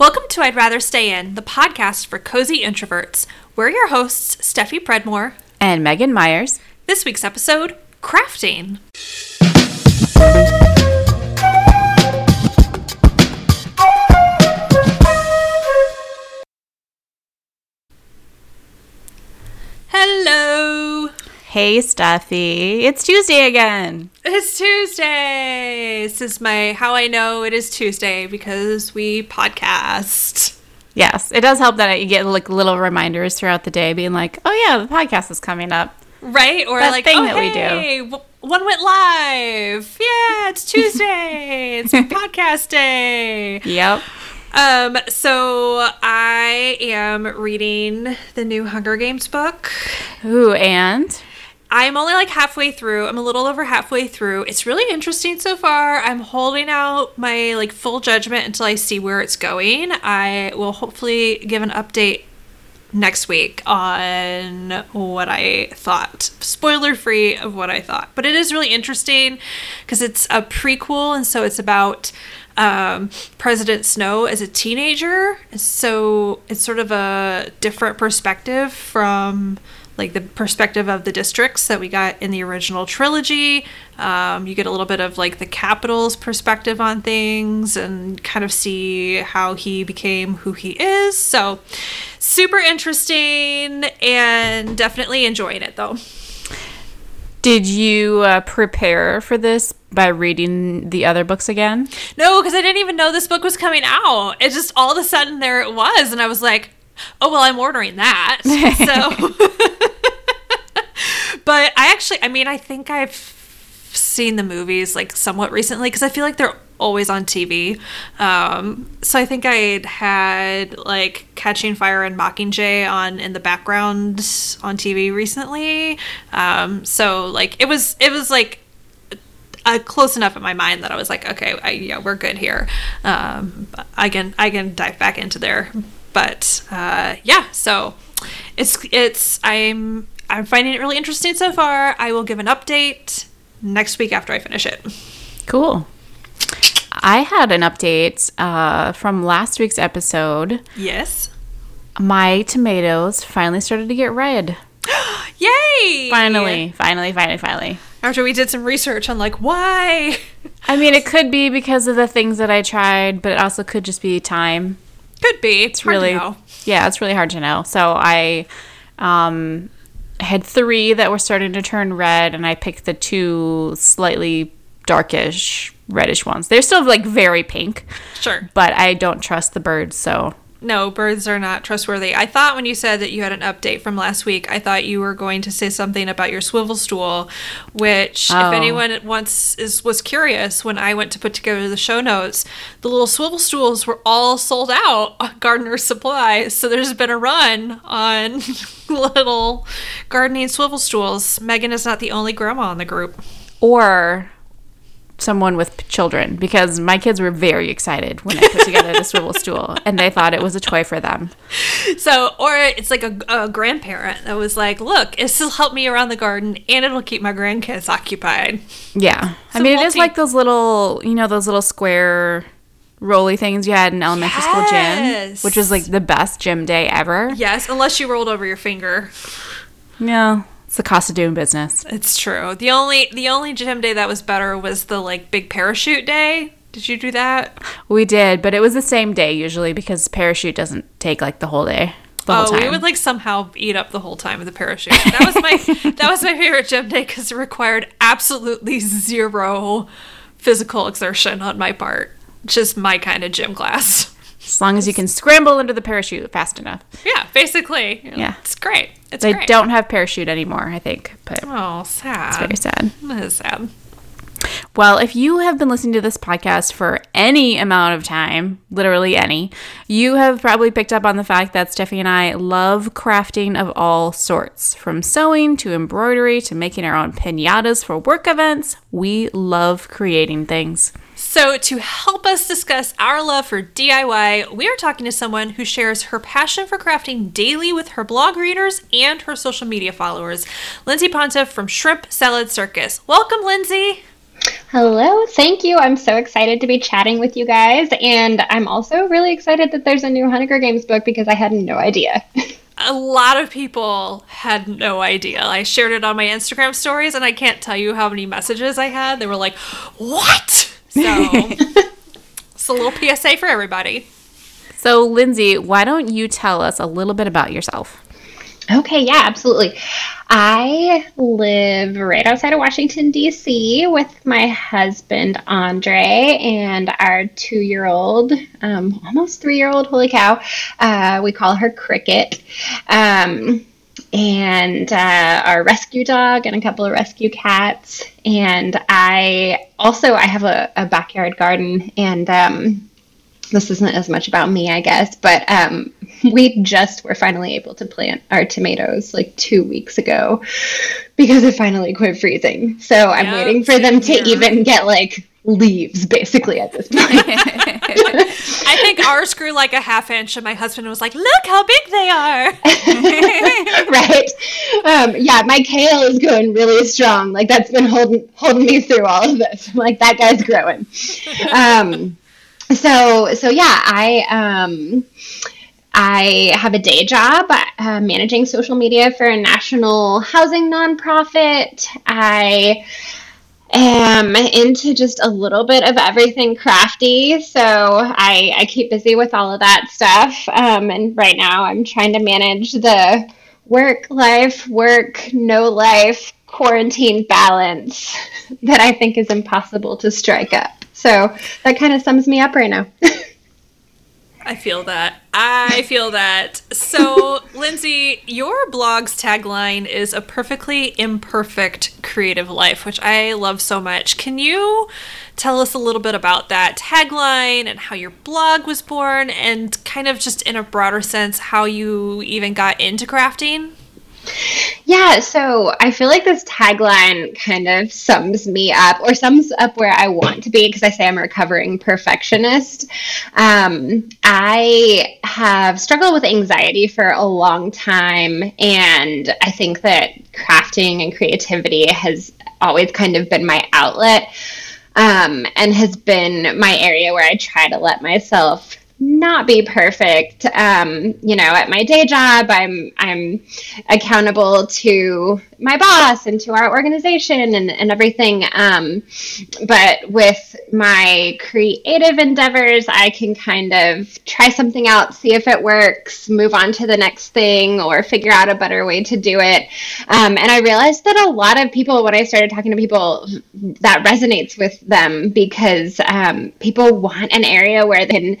Welcome to I'd Rather Stay In, the podcast for cozy introverts. We're your hosts, Steffi Predmore. And Megan Myers. This week's episode Crafting. Hey, Steffi. It's Tuesday again. It's Tuesday. This is my how I know it is Tuesday because we podcast. Yes, it does help that you get like little reminders throughout the day, being like, "Oh yeah, the podcast is coming up." Right? Or That like, thing oh, that we hey, w- one went live. Yeah, it's Tuesday. it's podcast day. Yep. Um, so I am reading the new Hunger Games book. Ooh, and I'm only like halfway through. I'm a little over halfway through. It's really interesting so far. I'm holding out my like full judgment until I see where it's going. I will hopefully give an update next week on what I thought. Spoiler free of what I thought. But it is really interesting because it's a prequel and so it's about um, President Snow as a teenager. So it's sort of a different perspective from like the perspective of the districts that we got in the original trilogy. Um, you get a little bit of like the capital's perspective on things and kind of see how he became who he is. So, super interesting and definitely enjoying it though. did you uh, prepare for this by reading the other books again? No, because I didn't even know this book was coming out. It just all of a sudden there it was, and I was like, oh, well, I'm ordering that. so, but I actually, I mean, I think I've seen the movies like somewhat recently because I feel like they're always on TV. Um, so I think I had like Catching Fire and Mockingjay on in the background on TV recently. Um, so like it was, it was like uh, close enough in my mind that I was like, okay, I, yeah, we're good here. Um, I can I can dive back into there, but uh, yeah. So it's it's I'm I'm finding it really interesting so far. I will give an update next week after I finish it. Cool. I had an update uh, from last week's episode. Yes. My tomatoes finally started to get red. Yay! Finally, finally, finally, finally. After we did some research on like why. I mean, it could be because of the things that I tried, but it also could just be time. Could be. It's hard really to know. yeah it's really hard to know so i um had three that were starting to turn red and i picked the two slightly darkish reddish ones they're still like very pink Sure. but i don't trust the birds so No, birds are not trustworthy. I thought when you said that you had an update from last week, I thought you were going to say something about your swivel stool, which, Oh. if anyone once is was curious, when I went to put together the show notes, the little swivel stools were all sold out on Gardener's Supply. So there's been a run on little gardening swivel stools. Megan is not the only grandma in the group. or someone with children because my kids were very excited when i put together the swivel stool and they thought it was a toy for them. So, or it's like a, a grandparent that was like, "Look, this will help me around the garden, and it'll keep my grandkids occupied." yeah. I So mean it is like those little you know those little square roly things you had in elementary school gym which was like the best gym day ever. Yes, unless you rolled over your finger. Yeah, it's the cost of doing business. It's true. The only the only gym day that was better was the like big parachute day. Did you do that? We did, but it was the same day usually because parachute doesn't take like the whole day. The whole oh, time. we would like somehow eat up the whole time with the parachute. That was my that was my favorite gym day because it required absolutely zero physical exertion on my part. Just my kind of gym class. As long as you can scramble under the parachute fast enough. Yeah, basically. Yeah. it's great. It's They great. don't have parachute anymore, I think, but Oh, sad. very sad. That is sad. Well, if you have been listening to this podcast for any amount of time, literally any, you have probably picked up on the fact that Steffi and I love crafting of all sorts. From sewing to embroidery to making our own pinatas for work events, we love creating things. So, to help us discuss our love for DIY, we are talking to someone who shares her passion for crafting daily with her blog readers and her social media followers, Lindsay Pontius from Shrimp Salad Circus. Welcome, Lindsay. Hello, thank you. I'm so excited to be chatting with you guys. And I'm also really excited that there's a new Hunger Games book because I had no idea. a lot of people had no idea. I shared it on my Instagram stories, and I can't tell you how many messages I had. They were like, What? So, it's a little PSA for everybody. So, Lindsay, why don't you tell us a little bit about yourself? Okay, yeah, absolutely. I live right outside of Washington, D.C., with my husband, Andre, and our two year old, um, almost three year old, holy cow. Uh, we call her Cricket. Um, and uh, our rescue dog and a couple of rescue cats and i also i have a, a backyard garden and um, this isn't as much about me, I guess, but um, we just were finally able to plant our tomatoes like two weeks ago because it finally quit freezing. So I'm waiting for them to here. even get like leaves basically at this point. I think ours grew like a half inch, and my husband was like, "Look how big they are!" right? Um, yeah, my kale is going really strong. Like that's been holding holding me through all of this. I'm like that guy's growing. Um, so so yeah, I um I have a day job uh, managing social media for a national housing nonprofit. I am into just a little bit of everything crafty, so I, I keep busy with all of that stuff. Um, and right now, I'm trying to manage the work life, work, no life, quarantine balance that I think is impossible to strike up. So that kind of sums me up right now. I feel that. I feel that. So, Lindsay, your blog's tagline is a perfectly imperfect creative life, which I love so much. Can you tell us a little bit about that tagline and how your blog was born, and kind of just in a broader sense, how you even got into crafting? Yeah, so I feel like this tagline kind of sums me up or sums up where I want to be because I say I'm a recovering perfectionist. Um, I have struggled with anxiety for a long time, and I think that crafting and creativity has always kind of been my outlet um, and has been my area where I try to let myself not be perfect. Um, you know, at my day job, I'm I'm accountable to my boss and to our organization and, and everything. Um, but with my creative endeavors, I can kind of try something out, see if it works, move on to the next thing, or figure out a better way to do it. Um, and I realized that a lot of people, when I started talking to people, that resonates with them because um, people want an area where they can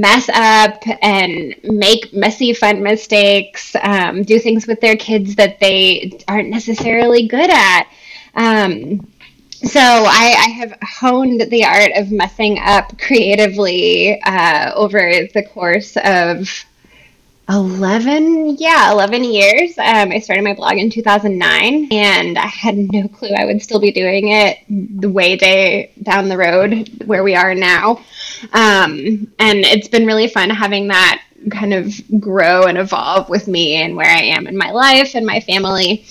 mess up and make messy, fun mistakes, um, do things with their kids that they aren't necessarily good at. Um, so I, I, have honed the art of messing up creatively uh, over the course of 11 yeah 11 years um, i started my blog in 2009 and i had no clue i would still be doing it the way day down the road where we are now um, and it's been really fun having that kind of grow and evolve with me and where I am in my life and my family.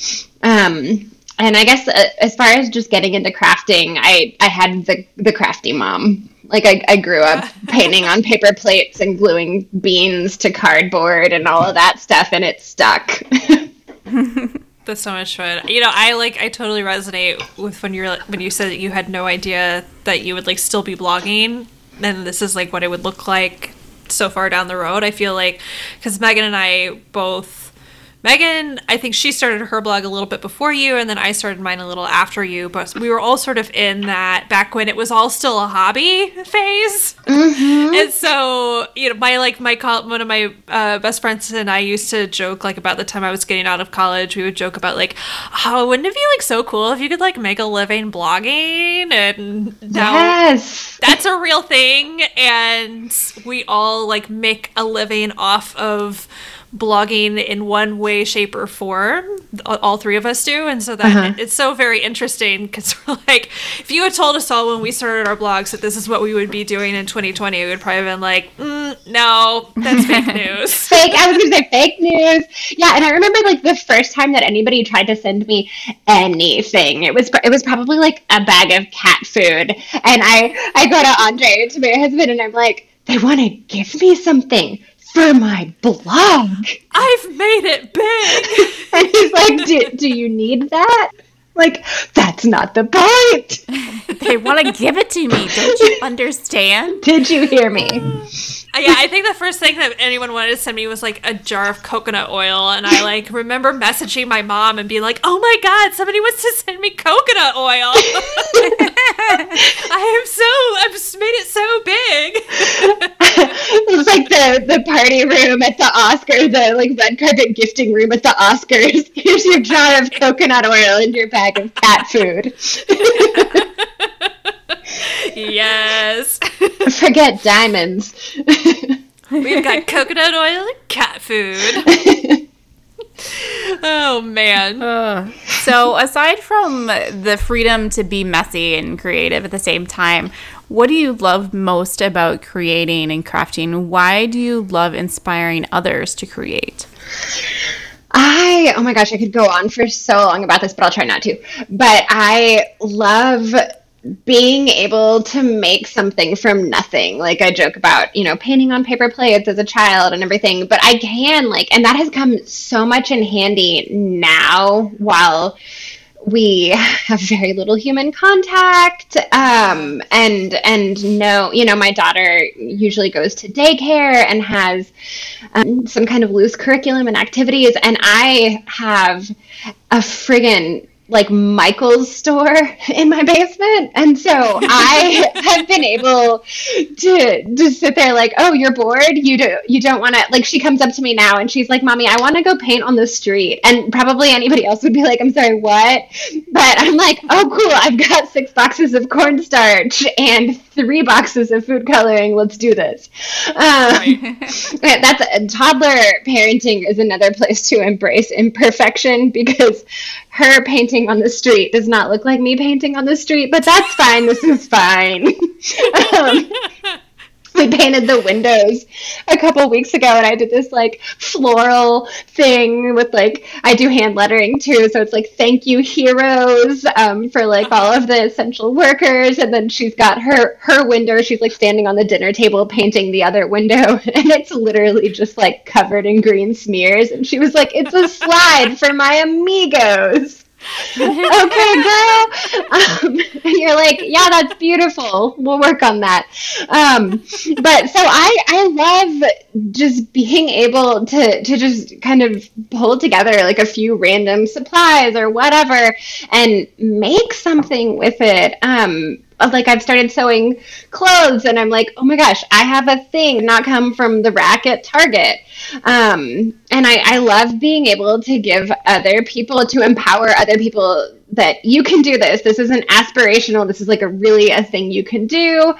Um, and I guess uh, as far as just getting into crafting, I, I had the, the crafty mom. Like I, I grew up painting on paper plates and gluing beans to cardboard and all of that stuff, and it stuck. That's so much fun. You know, I like I totally resonate with when you're when you said that you had no idea that you would like still be blogging, and this is like what it would look like so far down the road. I feel like because Megan and I both Megan, I think she started her blog a little bit before you, and then I started mine a little after you. But we were all sort of in that back when it was all still a hobby phase. Mm-hmm. And so, you know, my like my one of my uh, best friends and I used to joke like about the time I was getting out of college. We would joke about like, oh, wouldn't it be like so cool if you could like make a living blogging? And now yes. that's a real thing, and we all like make a living off of blogging in one way, shape, or form. All three of us do, and so that uh-huh. it's so very interesting because we're like, if you had told us all when we started our blogs that this is what we would be doing in 2020, we would probably have been like, mm, no, that's fake news. fake. I was gonna say fake news. Yeah, and I remember like the first time that anybody tried to send me anything, it was it was probably like a bag of cat food, and I I go to Andre to my husband, and I'm like, they want to give me something for my blog. I've made it big. and he's like, do, do you need that? Like, that's not the point. they want to give it to me. Don't you understand? Did you hear me? Uh, yeah, I think the first thing that anyone wanted to send me was like a jar of coconut oil, and I like remember messaging my mom and being like, "Oh my god, somebody wants to send me coconut oil." I am so I've made it so big. it's like the the party room at the Oscars, the like red carpet gifting room at the Oscars. Here's your jar of coconut oil and your bag of cat food. Yes. Forget diamonds. We've got coconut oil and cat food. oh man. Uh, so aside from the freedom to be messy and creative at the same time, what do you love most about creating and crafting? Why do you love inspiring others to create? I, oh my gosh, I could go on for so long about this, but I'll try not to. But I love being able to make something from nothing. Like i joke about you know painting on paper plates as a child and everything but i can like and that has come so much in handy now while we have very little human contact um, and and no you know my daughter usually goes to daycare and has um, some kind of loose curriculum and activities and i have a friggin like Michael's store in my basement. And so I have been able to just sit there like, oh, you're bored? You do you don't wanna like she comes up to me now and she's like, Mommy, I wanna go paint on the street. And probably anybody else would be like, I'm sorry, what? But I'm like, oh cool, I've got six boxes of cornstarch and three boxes of food coloring. Let's do this. Um, that's a, toddler parenting is another place to embrace imperfection because her painting on the street. Does not look like me painting on the street, but that's fine. This is fine. um, we painted the windows a couple weeks ago and I did this like floral thing with like I do hand lettering too. So it's like thank you heroes um, for like all of the essential workers. And then she's got her her window. She's like standing on the dinner table painting the other window. And it's literally just like covered in green smears. And she was like it's a slide for my amigos okay, girl. Um, you're like, yeah, that's beautiful. We'll work on that. Um, but so I, I love just being able to, to just kind of pull together like a few random supplies or whatever and make something with it. Um, like I've started sewing clothes and I'm like, oh my gosh, I have a thing not come from the rack at Target. Um, and I, I love being able to give other people, to empower other people that you can do this. This isn't aspirational. This is like a really a thing you can do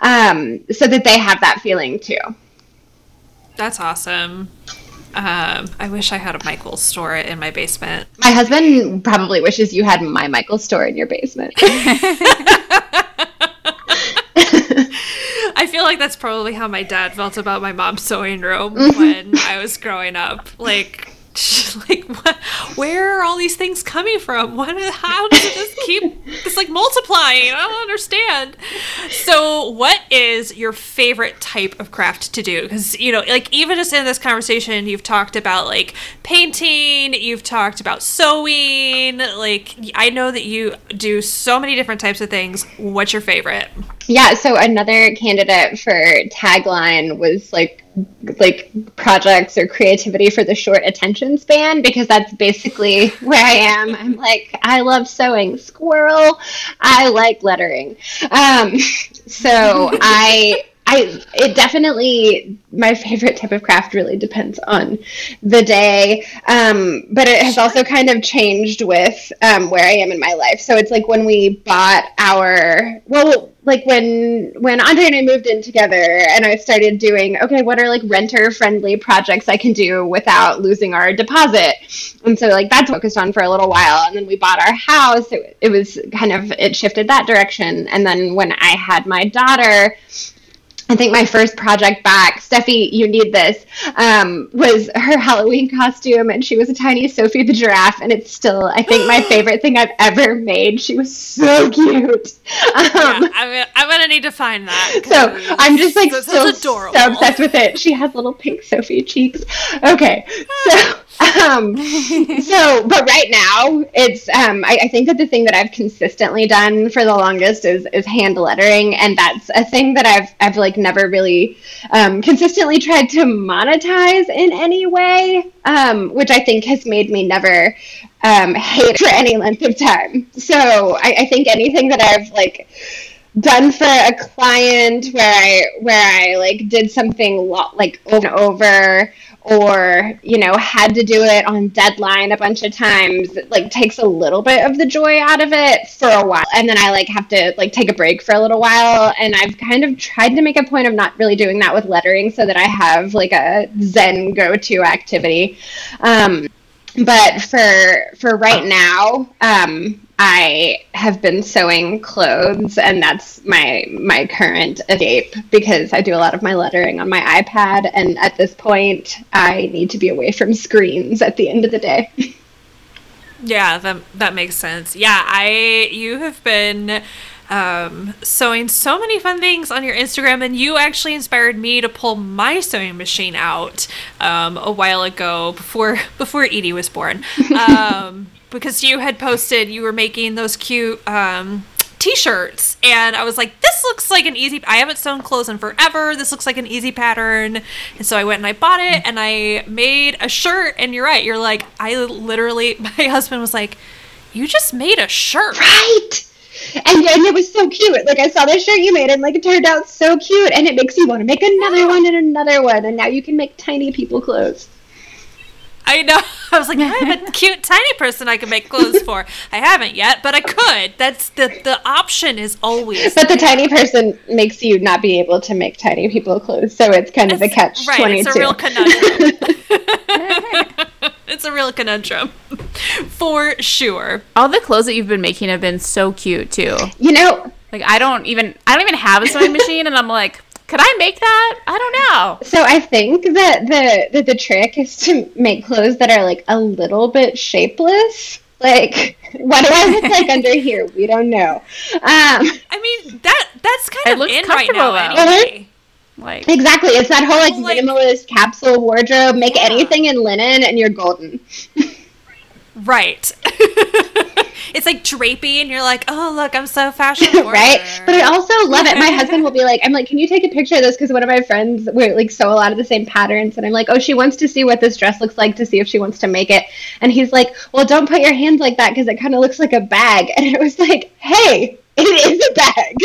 um, so that they have that feeling too. That's awesome. Um, I wish I had a Michael's store in my basement. My husband probably wishes you had my Michael's store in your basement. I feel like that's probably how my dad felt about my mom's sewing room mm-hmm. when I was growing up. Like, like what, where are all these things coming from? What how does it just keep it's like multiplying? I don't understand. So what is your favorite type of craft to do? Because you know like even just in this conversation you've talked about like painting you've talked about sewing like i know that you do so many different types of things. What's your favorite? Yeah so another candidate for tagline was like like projects or creativity for the short attention span because that's basically where I am. I'm like, I love sewing, squirrel. I like lettering. Um, so I. I it definitely my favorite type of craft really depends on the day, um, but it has also kind of changed with um, where I am in my life. So it's like when we bought our well, like when when Andre and I moved in together and I started doing okay, what are like renter friendly projects I can do without losing our deposit? And so like that's focused on for a little while. And then we bought our house. It, it was kind of it shifted that direction. And then when I had my daughter, I think my first project back, Steffi, you need this, um, was her Halloween costume, and she was a tiny Sophie the giraffe, and it's still, I think, my favorite thing I've ever made. She was so cute. Um, yeah, I'm, I'm gonna need to find that. So I'm just like so, so obsessed with it. She has little pink Sophie cheeks. Okay, so um, so, but right now, it's um, I, I, think that the thing that I've consistently done for the longest is is hand lettering, and that's a thing that I've I've like never really um, consistently tried to monetize in any way, um, which I think has made me never um, hate for any length of time. So I, I think anything that I've like done for a client where I where I like did something lo- like over and over or you know had to do it on deadline a bunch of times it, like takes a little bit of the joy out of it for a while. And then i like have to like take a break for a little while. And i've kind of tried to make a point of not really doing that with lettering so that i have like a zen go-to activity. Um, but for for right now um, I have been sewing clothes, and that's my my current escape because I do a lot of my lettering on my iPad, and at this point, I need to be away from screens at the end of the day. yeah, that that makes sense. Yeah, I you have been um, sewing so many fun things on your Instagram, and you actually inspired me to pull my sewing machine out um, a while ago before before Edie was born. Um, because you had posted you were making those cute um, t-shirts. And i was like this looks like an easy i haven't sewn clothes in forever. This looks like an easy pattern. And so i went and i bought it and i made a shirt. And you're right. You're like i literally my husband was like you just made a shirt. Right. And, and it was so cute. Like I saw the shirt you made, and like it turned out so cute, and it makes you want to make another one and another one, and now you can make tiny people clothes. I know. I was like, I have a cute tiny person I can make clothes for. I haven't yet, but I could. That's the the option is always. But the tiny person makes you not be able to make tiny people clothes, so it's kind of a catch right, twenty two. It's a real conundrum. it's a real conundrum, for sure. All the clothes that you've been making have been so cute too. You know, like I don't even I don't even have a sewing machine, and I'm like could I make that? I don't know. So I think that the that the trick is to make clothes that are like a little bit shapeless. Like, what do I look like under here? We don't know. Um, I mean that that's kind of in right now anyway. Like exactly, it's that whole like, like minimalist capsule wardrobe. Make yeah. anything in linen, and you're golden. right. It's like drapey, and you're like, oh look, I'm so fashionable, right? But I also love it. My husband will be like, I'm like, can you take a picture of this? Because one of my friends we like sew a lot of the same patterns, and I'm like, oh, she wants to see what this dress looks like to see if she wants to make it. And he's like, well, don't put your hands like that because it kind of looks like a bag. And it was like, hey, it is a bag.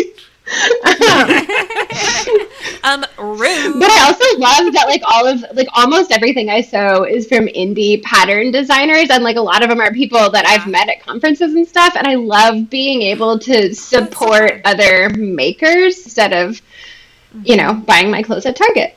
um, rude. But I also love that like all of like almost everything I sew is from indie pattern designers, and like a lot of them are people that I've met at conferences and stuff. And I love being able to support other makers instead of, you know, buying my clothes at Target.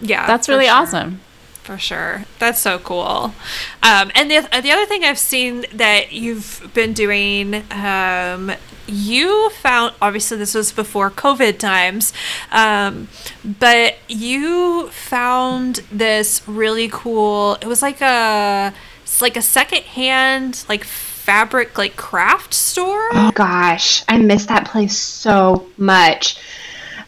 Yeah, that's really sure. awesome for sure. That's so cool. Um, and the, the other thing I've seen that you've been doing um, you found obviously this was before covid times um, but you found this really cool it was like a like a secondhand like fabric like craft store oh gosh i miss that place so much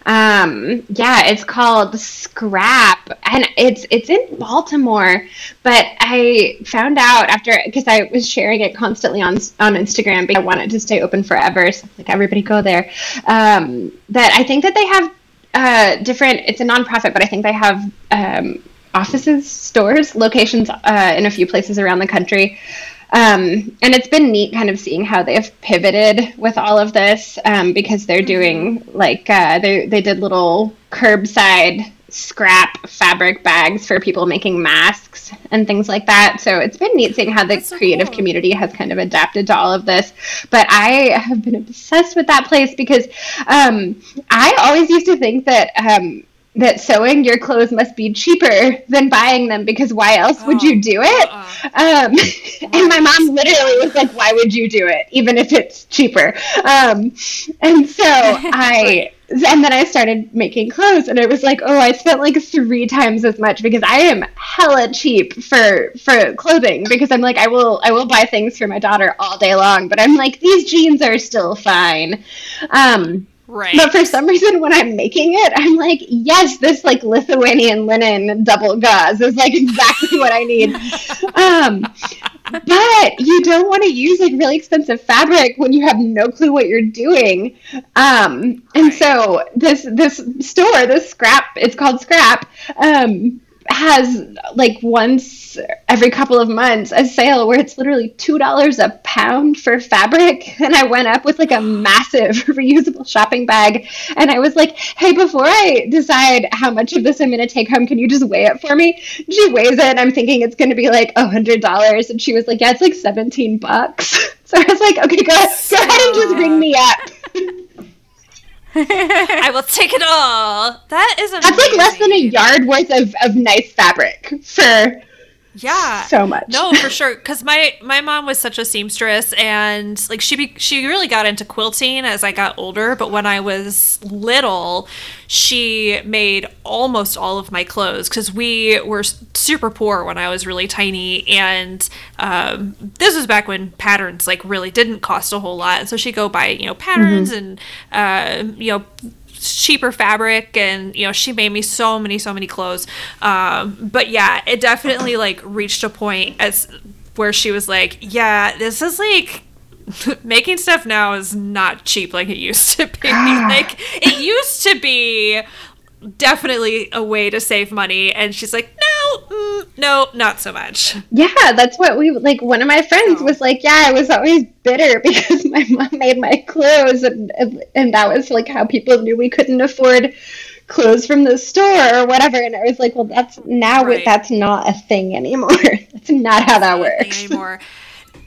um, yeah, it's called Scrap, and it's it's in Baltimore. But I found out after because I was sharing it constantly on on Instagram because I wanted to stay open forever. So like everybody go there. Um, that I think that they have uh, different. It's a nonprofit, but I think they have um, offices, stores, locations uh, in a few places around the country. Um, and it's been neat kind of seeing how they've pivoted with all of this um, because they're doing like uh, they they did little curbside scrap fabric bags for people making masks and things like that. So it's been neat seeing how the so creative cool. community has kind of adapted to all of this. But I have been obsessed with that place because um, I always used to think that. Um, that sewing your clothes must be cheaper than buying them because why else would you do it? uh-uh. Um, and my mom literally was like, "Why would you do it, even if it's cheaper?" Um, and so I, and then I started making clothes, and it was like, "Oh, I spent like three times as much because I am hella cheap for for clothing because I'm like, I will I will buy things for my daughter all day long, but I'm like, these jeans are still fine." Um, Right. but for some reason, when I'm making it, I'm like, yes, this like Lithuanian linen double gauze is like exactly what I need. Um, but you don't want to use like really expensive fabric when you have no clue what you're doing. Um, and Right. so this this store, this scrap, it's called Scrap. Um, has like once every couple of months a sale where it's literally two dollars a pound for fabric. And i went up with like a massive reusable shopping bag. And i was like hey before i decide how much of this i'm going to take home can you just weigh it for me? She weighs it and i'm thinking it's going to be like a hundred dollars. And she was like yeah it's like 17 bucks. So i was like okay go, go ahead and just ring me up I will take it all. That is amazing. that's like less than a yard worth of, of nice fabric for Yeah. so much No, for sure. Because my my mom was such a seamstress, and like she be, she really got into quilting as I got older. But when I was little, she made almost all of my clothes because we were super poor when I was really tiny, and um, this was back when patterns like really didn't cost a whole lot. So she'd go buy you know patterns and uh, you know cheaper fabric and you know she made me so many so many clothes. Um but yeah it definitely like reached a point as where she was like yeah this is like making stuff now is not cheap like it used to be. Like it used to be definitely a way to save money. And she's like no mm, no not so much Yeah, that's what we like. One of my friends was like, "Yeah, I was always bitter because my mom made my clothes, and and that was like how people knew we couldn't afford clothes from the store or whatever." And I was like, "Well, that's now Right. that's not a thing anymore. that's not how that works." anymore.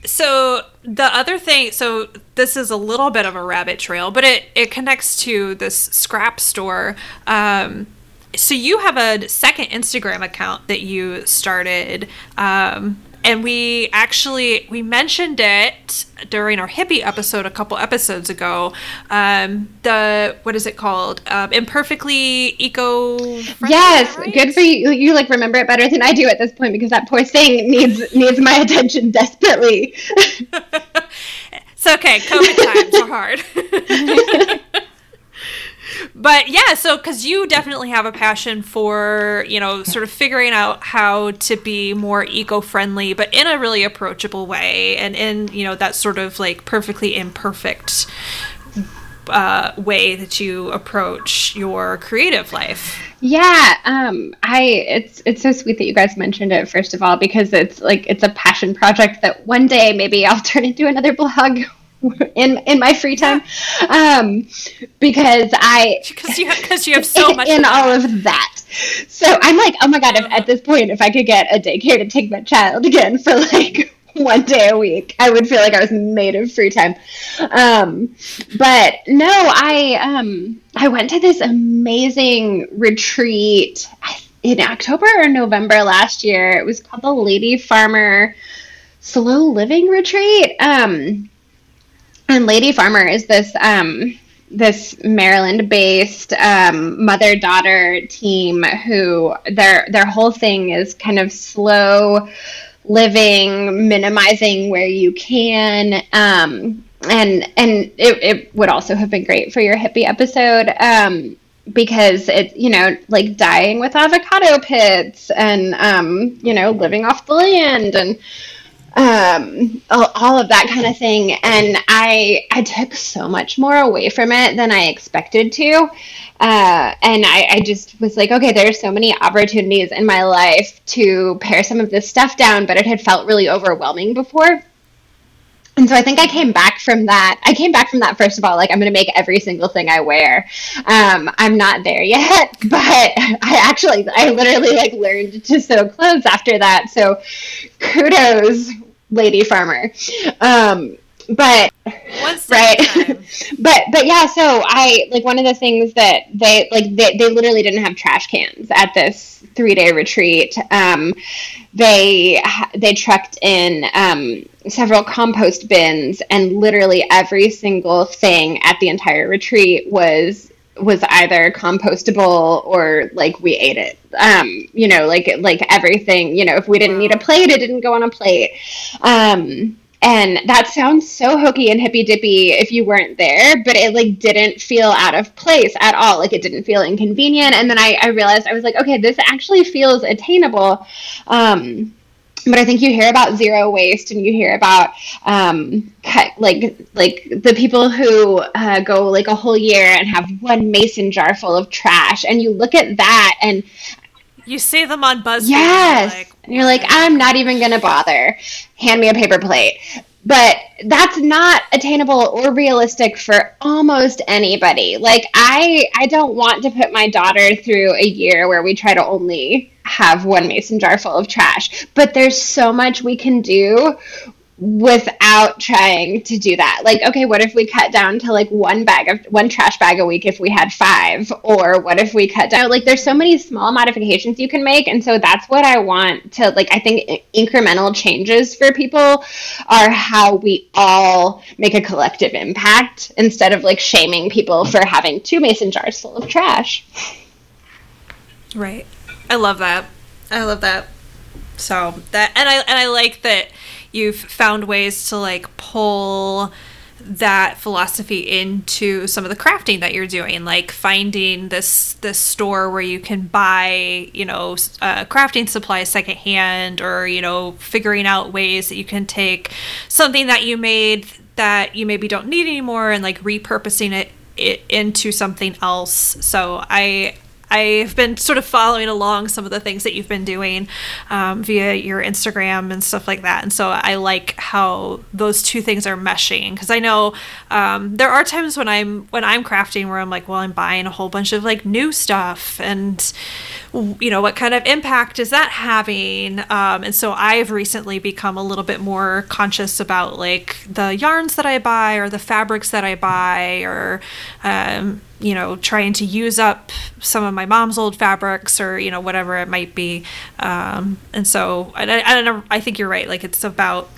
So the other thing, so this is a little bit of a rabbit trail, but it it connects to this scrap store. Um, so you have a second Instagram account that you started, um, and we actually we mentioned it during our hippie episode a couple episodes ago. Um, the what is it called? Um, imperfectly eco. Yes, good for you. You like remember it better than I do at this point because that poor thing needs needs my attention desperately. It's okay. COVID times are hard. but yeah, so because you definitely have a passion for, you know, sort of figuring out how to be more eco friendly, but in a really approachable way and in, you know, that sort of like perfectly imperfect uh, way that you approach your creative life. Yeah, um, I it's it's so sweet that you guys mentioned it first of all because it's like it's a passion project that one day maybe I'll turn into another blog in in my free time, um, because I Because you, cause you have so much in all of that. So I'm like, oh my god! If, at this point, if I could get a daycare to take my child again for like one day a week, I would feel like I was made of free time. Um, but no, I um, I went to this amazing retreat in October or November last year. It was called the Lady Farmer Slow Living Retreat. Um, and Lady Farmer is this um, this Maryland-based um, mother-daughter team who their their whole thing is kind of slow living, minimizing where you can. Um, and and it, it would also have been great for your hippie episode um, because it's you know like dying with avocado pits and um, you know living off the land and um all, of that kind of thing and i i took so much more away from it than i expected to uh, and I, I just was like okay there's so many opportunities in my life to pare some of this stuff down but it had felt really overwhelming before and so I think I came back from that. I came back from that first of all, like I'm going to make every single thing I wear. Um, I'm not there yet, but I actually, I literally like learned to sew clothes after that. So kudos, lady farmer. Um, but right. but but yeah so i like one of the things that they like they, they literally didn't have trash cans at this three day retreat. Um they they trucked in um several compost bins and literally every single thing at the entire retreat was was either compostable or like we ate it um you know like like everything you know if we didn't need a plate it didn't go on a plate um and that sounds so hokey and hippy dippy if you weren't there, but it like didn't feel out of place at all. Like it didn't feel inconvenient. And then I, I realized I was like, okay, this actually feels attainable. Um, but I think you hear about zero waste and you hear about um, like like the people who uh, go like a whole year and have one mason jar full of trash, and you look at that and you see them on BuzzFeed. Yes. And you're, like, and you're like, I'm not even going to bother. Hand me a paper plate. But that's not attainable or realistic for almost anybody. Like I I don't want to put my daughter through a year where we try to only have one mason jar full of trash. But there's so much we can do without trying to do that. Like, okay, what if we cut down to like one bag of one trash bag a week if we had five? Or what if we cut down? Like, there's so many small modifications you can make. And so that's what I want to like. I think incremental changes for people are how we all make a collective impact instead of like shaming people for having two mason jars full of trash. Right. I love that. I love that. So that and I and I like that you've found ways to like pull that philosophy into some of the crafting that you're doing like finding this this store where you can buy you know uh, crafting supplies secondhand or you know figuring out ways that you can take something that you made that you maybe don't need anymore and like repurposing it, it into something else. So i I've been sort of following along some of the things that you've been doing um, via your Instagram and stuff like that. And so I like how those two things are meshing because I know um, there are times when I'm when I'm crafting where I'm like, well, I'm buying a whole bunch of like new stuff and you know what kind of impact is that having? Um, and so i've recently become a little bit more conscious about like the yarns that i buy or the fabrics that i buy or um, you know trying to use up some of my mom's old fabrics or you know whatever it might be. Um, and so I, I don't know i think you're right. Like it's about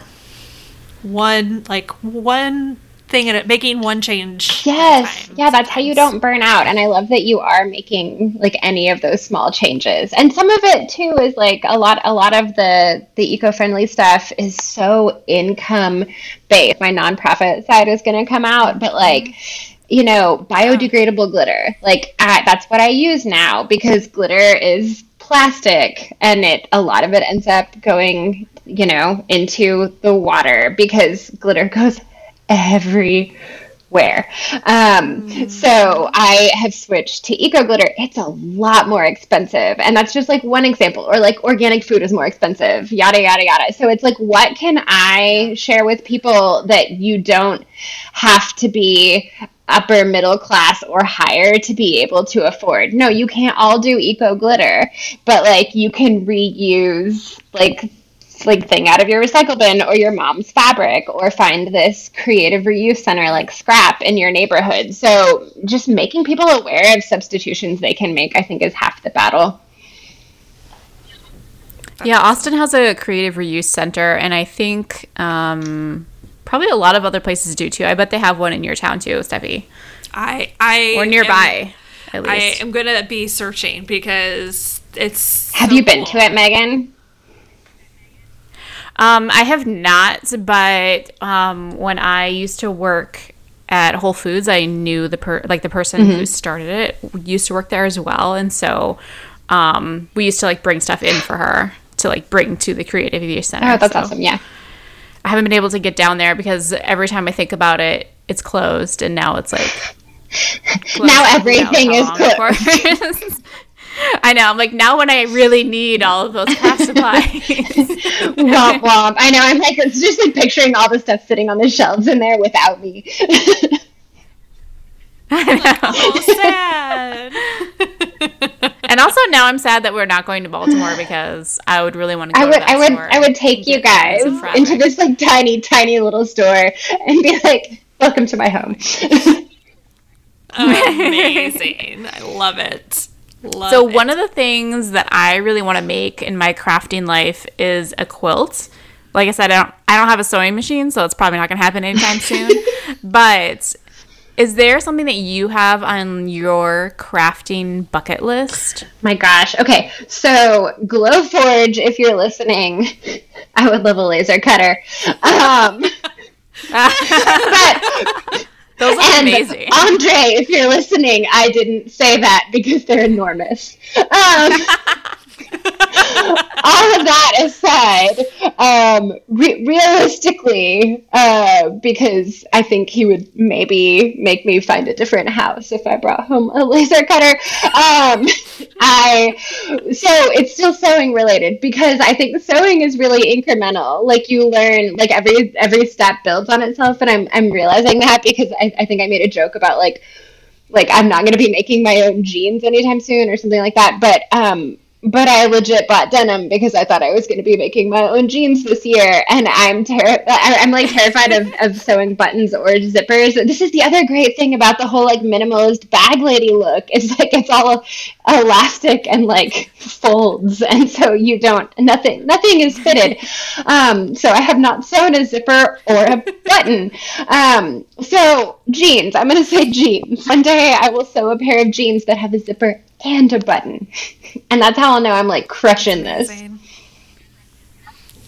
one like one thing and it making one change. Yes. Yeah, that's how you don't burn out. And I love that you are making like any of those small changes. And some of it too is like a lot a lot of the the eco-friendly stuff is so income based. My nonprofit side is gonna come out, but like mm-hmm you know, biodegradable glitter. Like I, that's what I use now because glitter is plastic and it a lot of it ends up going, you know, into the water because glitter goes everywhere. Um, mm. So I have switched to eco glitter. It's a lot more expensive. And that's just like one example. Or like organic food is more expensive, yada, yada, yada. So it's like, what can I share with people that you don't have to be upper middle class or higher to be able to afford. No, you can't all do eco glitter, but like you can reuse like like thing out of your recycle bin or your mom's fabric or find this creative reuse center like scrap in your neighborhood. So just making people aware of substitutions they can make i think is half the battle. Yeah austin has a creative reuse center and i think um, probably a lot of other places do too. I bet they have one in your town too steffi. I i or nearby am, i am gonna be searching because it's have so you been cool. to it megan um, I have not, but um, when I used to work at Whole Foods, I knew the per like the person mm-hmm. who started it used to work there as well, and so um, we used to like bring stuff in for her to like bring to the Creative Center. Oh, that's so awesome! Yeah, I haven't been able to get down there because every time I think about it, it's closed, and now it's like now everything is closed. I know. I'm like now when I really need all of those craft supplies. womp womp. I know. I'm like it's just like picturing all the stuff sitting on the shelves in there without me. I Oh, sad. and also now I'm sad that we're not going to Baltimore because I would really want to go I to would, that I would, I would take you guys into this like tiny, tiny little store and be like, "Welcome to my home." Amazing. I love it. Love So it. one of the things that I really want to make in my crafting life is a quilt. Like I said, I don't I don't have a sewing machine, so it's probably not going to happen anytime soon. but is there something that you have on your crafting bucket list? My gosh. Okay, so Glowforge, if you're listening, I would love a laser cutter. Um, but Those are and amazing. Andre, if you're listening, I didn't say that because they're enormous. Um, all of that aside, um, re- realistically, uh, because I think he would maybe make me find a different house if I brought home a laser cutter. Um, I so it's still sewing related because I think sewing is really incremental. Like you learn, like every every step builds on itself, and I'm I'm realizing that because I, I think I made a joke about like like I'm not going to be making my own jeans anytime soon or something like that. But um, but I legit bought denim because I thought I was going to be making my own jeans this year, and I'm ter- I- I'm like terrified of, of sewing buttons or zippers. This is the other great thing about the whole like minimalist bag lady look. It's like it's all elastic and like folds, and so you don't nothing nothing is fitted. Um, so I have not sewn a zipper or a button. Um, so jeans, I'm going to say jeans. One day I will sew a pair of jeans that have a zipper and a button, and that's how I'll know I'm like crushing this.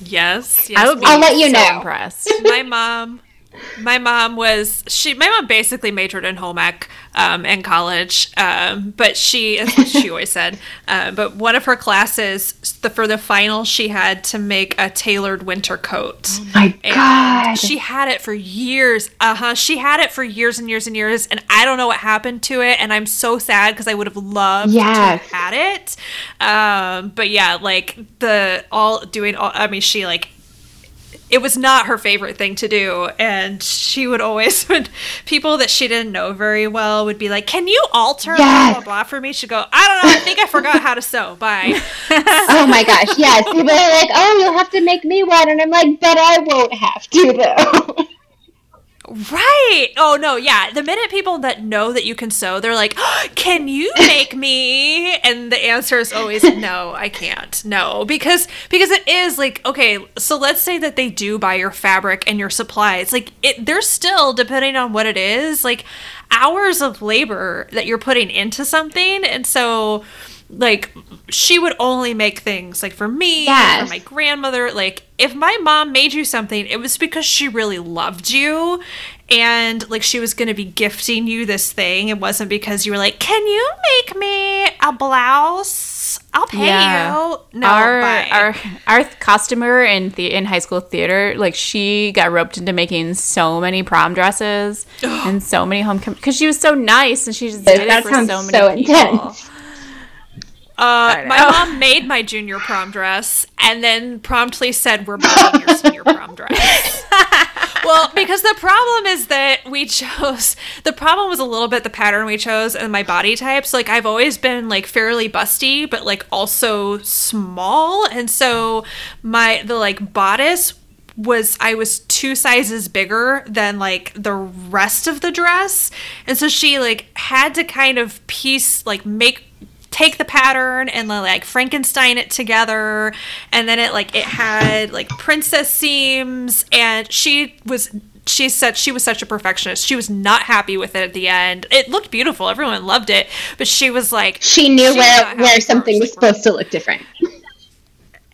Yes, yes. I would be I'll let you so know. impressed. my mom my mom was she my mom basically majored in home ec um, in college um, but she as she always said uh, but one of her classes the for the final she had to make a tailored winter coat My and God. she had it for years uh-huh she had it for years and years and years and i don't know what happened to it and i'm so sad because i would have loved to have had it um, but yeah like the all doing all i mean she like it was not her favorite thing to do. And she would always when people that she didn't know very well would be like can you alter blah blah blah for me? She'd go i don't know. I think i forgot how to sew. Bye. Oh my gosh, yes. People are like, "Oh, you'll have to make me one," and I'm like, "But I won't have to, though." right. Oh no. Yeah. The minute people that know that you can sew they're like can you make me? And the answer is always no i can't. No. Because because it is like okay so let's say that they do buy your fabric and your supplies. Like it they're still depending on what it is like hours of labor that you're putting into something. And so like she would only make things like for me Yes. for my grandmother like if my mom made you something it was because she really loved you and like she was going to be gifting you this thing it wasn't because you were like can you make me a blouse i'll pay you no our bye. our our costumer in the in high school theater, like she got roped into making so many prom dresses and so many homecoming because she was so nice and she just did That it for so many so people. intense. Uh, my mom made my junior prom dress and then promptly said, We're buying your senior prom dress. well, because the problem is that we chose, the problem was a little bit the pattern we chose and my body types. Like, I've always been like fairly busty, but like also small. And so my, the like bodice was I was two sizes bigger than like the rest of the dress. And so she like had to kind of piece like make take the pattern and like Frankenstein it together and then it like it had like princess seams and she was she said she was such a perfectionist. She was not happy with it at the end. It looked beautiful. Everyone loved it, but she was like She knew She where where something was supposed to look different.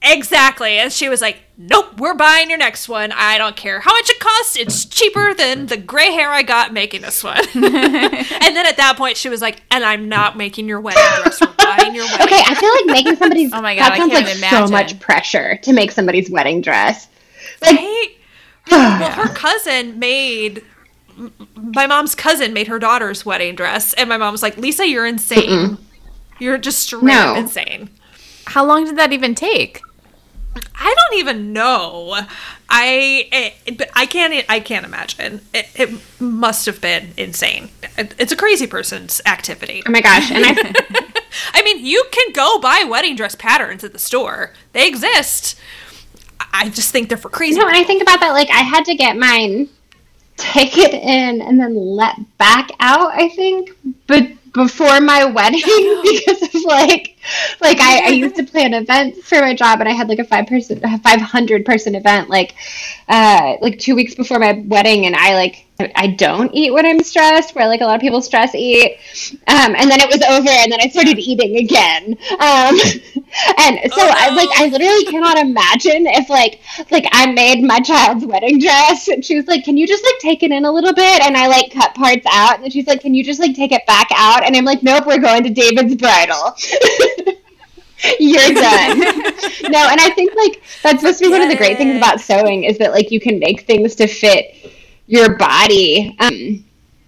Exactly. And she was like, Nope, we're buying your next one. I don't care how much it costs. It's cheaper than the gray hair I got making this one. and then at that point, she was like, And I'm not making your wedding dress. We're buying your wedding Okay, I feel like making somebody's Oh my God, that I sounds can't like even so much pressure to make somebody's wedding dress. Like Right? well, her cousin made my mom's cousin made her daughter's wedding dress, and my mom was like, "Lisa, you're insane." You're just straight No. insane. How long did that even take? I don't even know. I it, but I can't I can't imagine. It, it must have been insane. It- it's a crazy person's activity. Oh my gosh. And I I mean, you can go buy wedding dress patterns at the store. They exist. I just think they're for crazy. No, and I think about that. Like, I had to get mine, take it in, and then let back out. I think, but before my wedding, because of like, like I, I used to plan events for my job, and I had like a five person, five hundred person event, like, uh, like two weeks before my wedding, and I like. I don't eat when I'm stressed, where like a lot of people stress eat. Um, and then it was over, and then I started eating again. Um, and so I like I literally cannot imagine if like like I made my child's wedding dress, and she was like, "Can you just like take it in a little bit?" And I like cut parts out, and she's like, "Can you just like take it back out?" And I'm like, "Nope, we're going to David's bridal." You're done. no, and I think like that's supposed to be one of the great things about sewing is that like you can make things to fit your body. Um,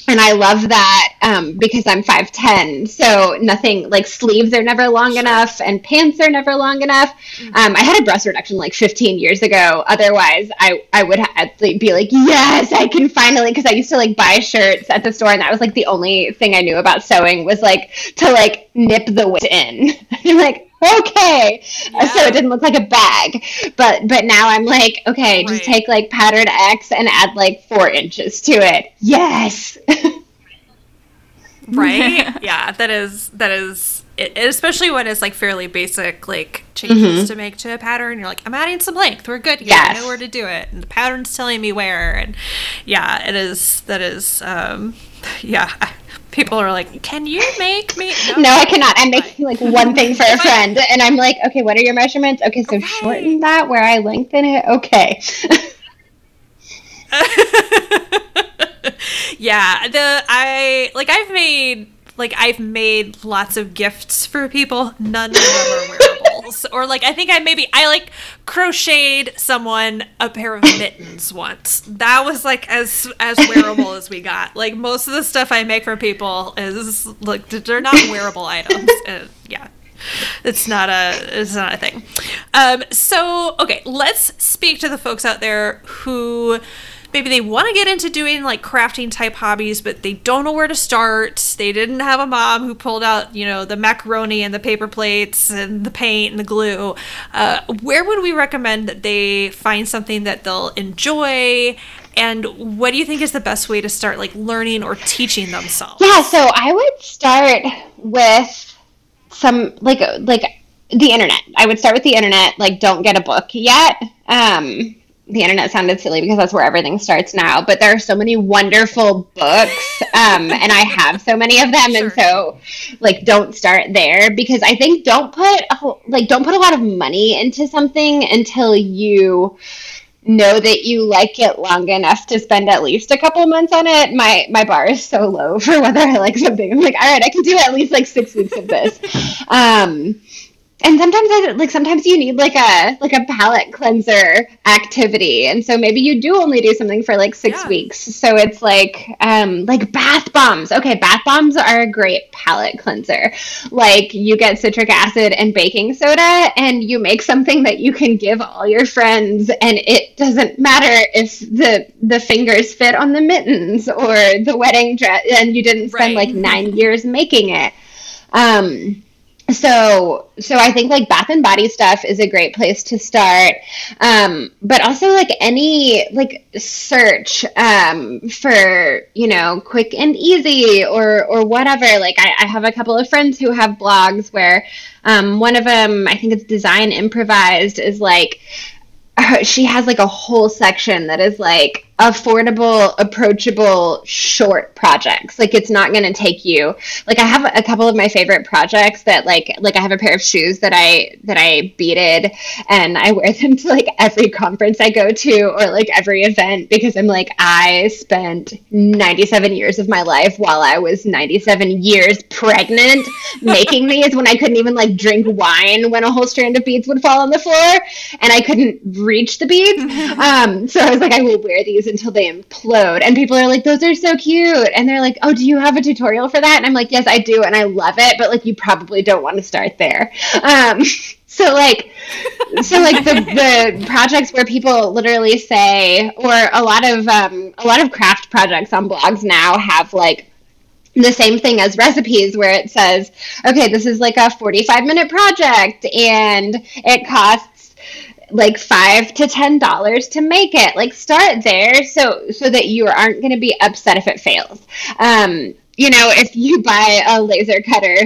and I love that um, because I'm 5'10, so nothing like sleeves are never long enough and pants are never long enough. Um, I had a breast reduction like 15 years ago. Otherwise, I, I would ha- be like, yes, I can finally, because I used to like buy shirts at the store, and that was like the only thing I knew about sewing was like to like nip the waist in. I'm like, okay, Uh, so it didn't look like a bag. But but now I'm like, okay, just take like pattern X and add like four inches to it. Yes. right? yeah, that is that is it, especially when it's like fairly basic like changes to make to a pattern. You're like, I'm adding some length. We're good here. I Yes. know where to do it, and the pattern's telling me where. And yeah, it is. That is. um Yeah, people are like, can you make me? No, I cannot. I'm making like one thing for a friend, and I'm like, okay, what are your measurements? Okay, so shorten that where I lengthen it. Okay. yeah, the I like I've made like I've made lots of gifts for people. None of them are or like I think I maybe I like crocheted someone a pair of mittens once. That was like as as wearable as we got. Like most of the stuff I make for people is like they're not wearable items. Uh, yeah. It's not a it's not a thing. Um, so okay, let's speak to the folks out there who maybe they want to get into doing like crafting type hobbies, but they don't know where to start. They didn't have a mom who pulled out you know the macaroni and the paper plates and the paint and the glue. Uh, where would we recommend that they find something that they'll enjoy? And what do you think is the best way to start like learning or teaching themselves? Yeah, so I would start with some like like the internet. I would start with the internet. Like, don't get a book yet. Um, the internet sounded silly because that's where everything starts now. But there are so many wonderful books, um, and I have so many of them, and so like don't start there because I think don't put a whole, like don't put a lot of money into something until you know that you like it long enough to spend at least a couple months on it. My my bar is so low for whether I like something. I'm like, all right, I can do at least like six weeks of this. Um, and sometimes I like sometimes you need like a like a palate cleanser activity, and so maybe you do only do something for like six Yeah. weeks. So it's like um like bath bombs. Okay, bath bombs are a great palate cleanser. Like you get citric acid and baking soda, and you make something that you can give all your friends, and it doesn't matter if the the fingers fit on the mittens or the wedding dress, and you didn't spend Right. like nine years making it. Um, so so i think like bath and body stuff is a great place to start. Um but also like any like search um for you know quick and easy or or whatever. Like i, I have a couple of friends who have blogs where um one of them i think it's design improvised is like she has like a whole section that is like affordable, approachable, short projects. Like it's not going to take you. Like I have a couple of my favorite projects that like like I have a pair of shoes that I that I beaded and I wear them to like every conference I go to or like every event because I'm like I spent 97 years of my life while I was 97 years pregnant making these when I couldn't even like drink wine when a whole strand of beads would fall on the floor and I couldn't reach the beads. Um, so I was like, I will wear these things until they implode. And people are like, those are so cute. And they're like, oh, do you have a tutorial for that? And I'm like, yes, I do. And I love it. But like, you probably don't want to start there. Um, so like, so like the, the projects where people literally say, or a lot of, um, a lot of craft projects on blogs now have like, the same thing as recipes where it says okay this is like a 45 minute project and it costs like five to ten dollars to make it. Like start there so so that you aren't going to be upset if it fails. Um you know if you buy a laser cutter.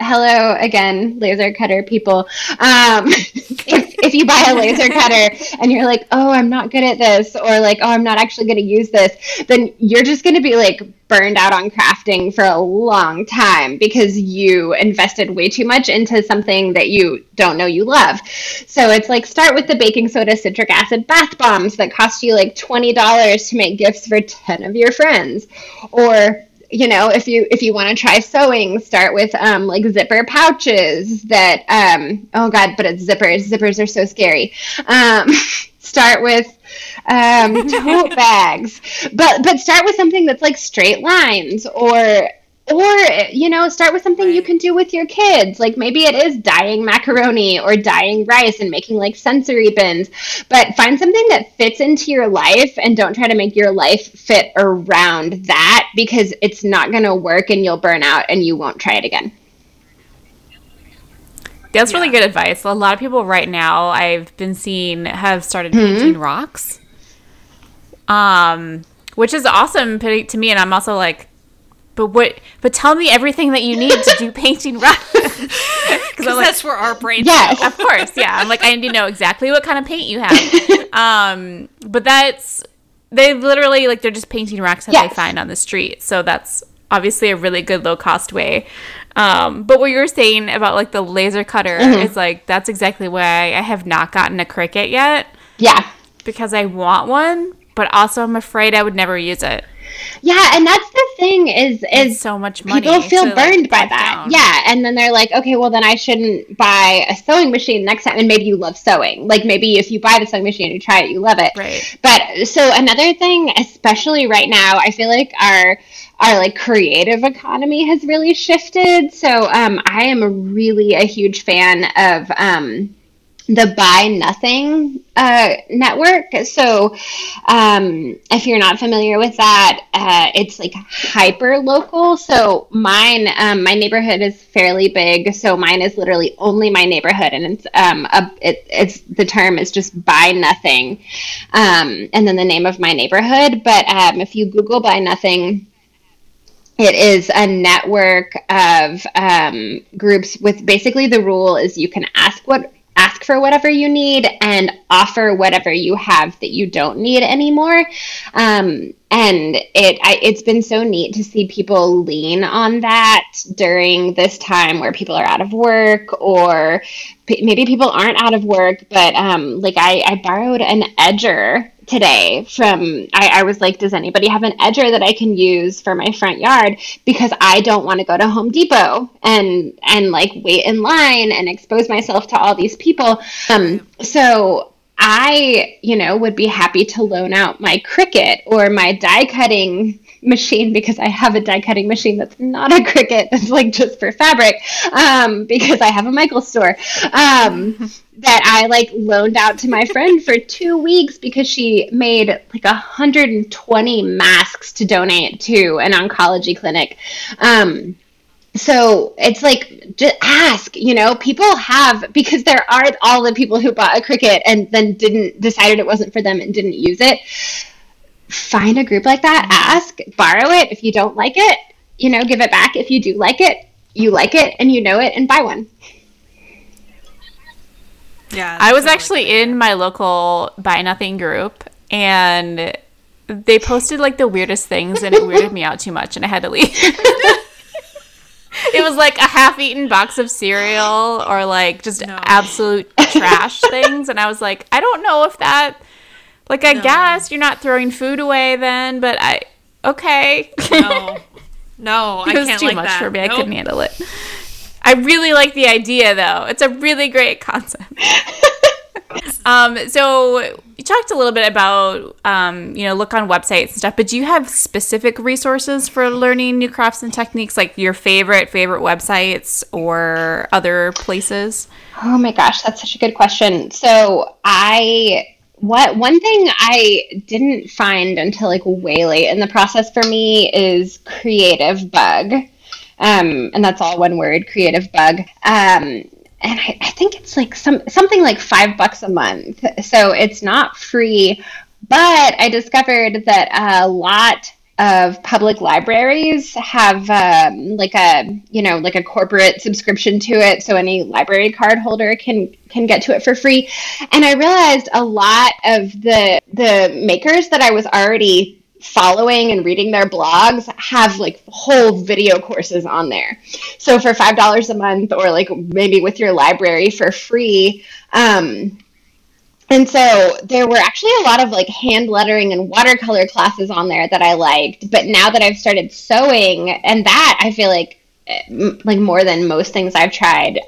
Hello again laser cutter people. Um if, if you buy a laser cutter and you're like oh i'm not good at this or like oh i'm not actually going to use this then you're just going to be like burned out on crafting for a long time because you invested way too much into something that you don't know you love. So it's like start with the baking soda citric acid bath bombs that cost you like $20 to make gifts for 10 of your friends. Or you know if you if you want to try sewing start with um, like zipper pouches that um, oh god but it's zippers zippers are so scary. Um, start with um, tote bags. But but start with something that's like straight lines or or you know start with something right. you can do with your kids. Like maybe it is dyeing macaroni or dyeing rice and making like sensory bins. But find something that fits into your life and don't try to make your life fit around that because it's not going to work and you'll burn out and you won't try it again. That's really good advice. A lot of people right now i've been seeing have started mm-hmm. painting rocks. Um which is awesome to me and i'm also like but what? But tell me everything that you need to do painting right. Because like, that's where our brain. Yes, of course. Yeah, I'm like I need to know exactly what kind of paint you have. Um, but that's they literally like they're just painting rocks that yes. they find on the street. So that's obviously a really good low cost way. Um, but what you were saying about like the laser cutter mm-hmm. is like that's exactly why I have not gotten a Cricut yet. Yeah, because I want one, but also I'm afraid I would never use it. Yeah, and that's the thing is is it's so much money. People feel burned like, by that. Down. Yeah, and then they're like, okay, well then I shouldn't buy a sewing machine next time. And maybe you love sewing. Like maybe if you buy the sewing machine and you try it, you love it. Right. But so another thing, especially right now, I feel like our our like creative economy has really shifted. So um, I am really a huge fan of um, the Buy Nothing uh, network. So, um, if you're not familiar with that, uh, it's like hyper local. So, mine, um, my neighborhood is fairly big. So, mine is literally only my neighborhood, and it's um, a, it, it's the term is just Buy Nothing, um, and then the name of my neighborhood. But um, if you Google Buy Nothing it is a network of um, groups with basically the rule is you can ask what ask for whatever you need and offer whatever you have that you don't need anymore. Um, and it I, it's been so neat to see people lean on that during this time where people are out of work or p- maybe people aren't out of work but um, like I, I borrowed an edger today from I, I, was like does anybody have an edger that i can use for my front yard? Because i don't want to go to home depot and and like wait in line and expose myself to all these people. Um so i you know would be happy to loan out my Cricut or my die cutting machine because I have a die cutting machine that's not a Cricut that's like just for fabric um, because I have a Michaels store um, that I like loaned out to my friend for two weeks because she made like 120 masks to donate to an oncology clinic. Um, so it's like just ask you know people have because there are all the people who bought a Cricut and then didn't decided it wasn't for them and didn't use it find a group like that, ask, borrow it. If you don't like it, you know, give it back. If you do like it, you like it and you know it and buy one. Yeah. I was actually in my local buy nothing group and they posted like the weirdest things and it weirded me out too much and I had to leave. it was like a half-eaten box of cereal or like just no. absolute trash things and I was like, I don't know if that like, I no. guess you're not throwing food away then, but I okay. No, no, it was too like much that. for me. Nope. I couldn't handle it. I really like the idea though. It's a really great concept. um, so you talked a little bit about, um, you know, look on websites and stuff, but do you have specific resources for learning new crafts and techniques, like your favorite, favorite websites or other places? Oh my gosh, that's such a good question. So I what one thing I didn't find until like way late in the process for me is Creativebug. Um, and that's all one word, Creativebug. Um, and I, I think it's like some something like five bucks a month. So it's not free, but I discovered that a lot of public libraries have um, like a you know like a corporate subscription to it so any library card holder can can get to it for free and i realized a lot of the the makers that i was already following and reading their blogs have like whole video courses on there so for five dollars a month or like maybe with your library for free um, and so there were actually a lot of like hand lettering and watercolor classes on there that I liked. But now that I've started sewing, and that I feel like eh, like more than most things I've tried,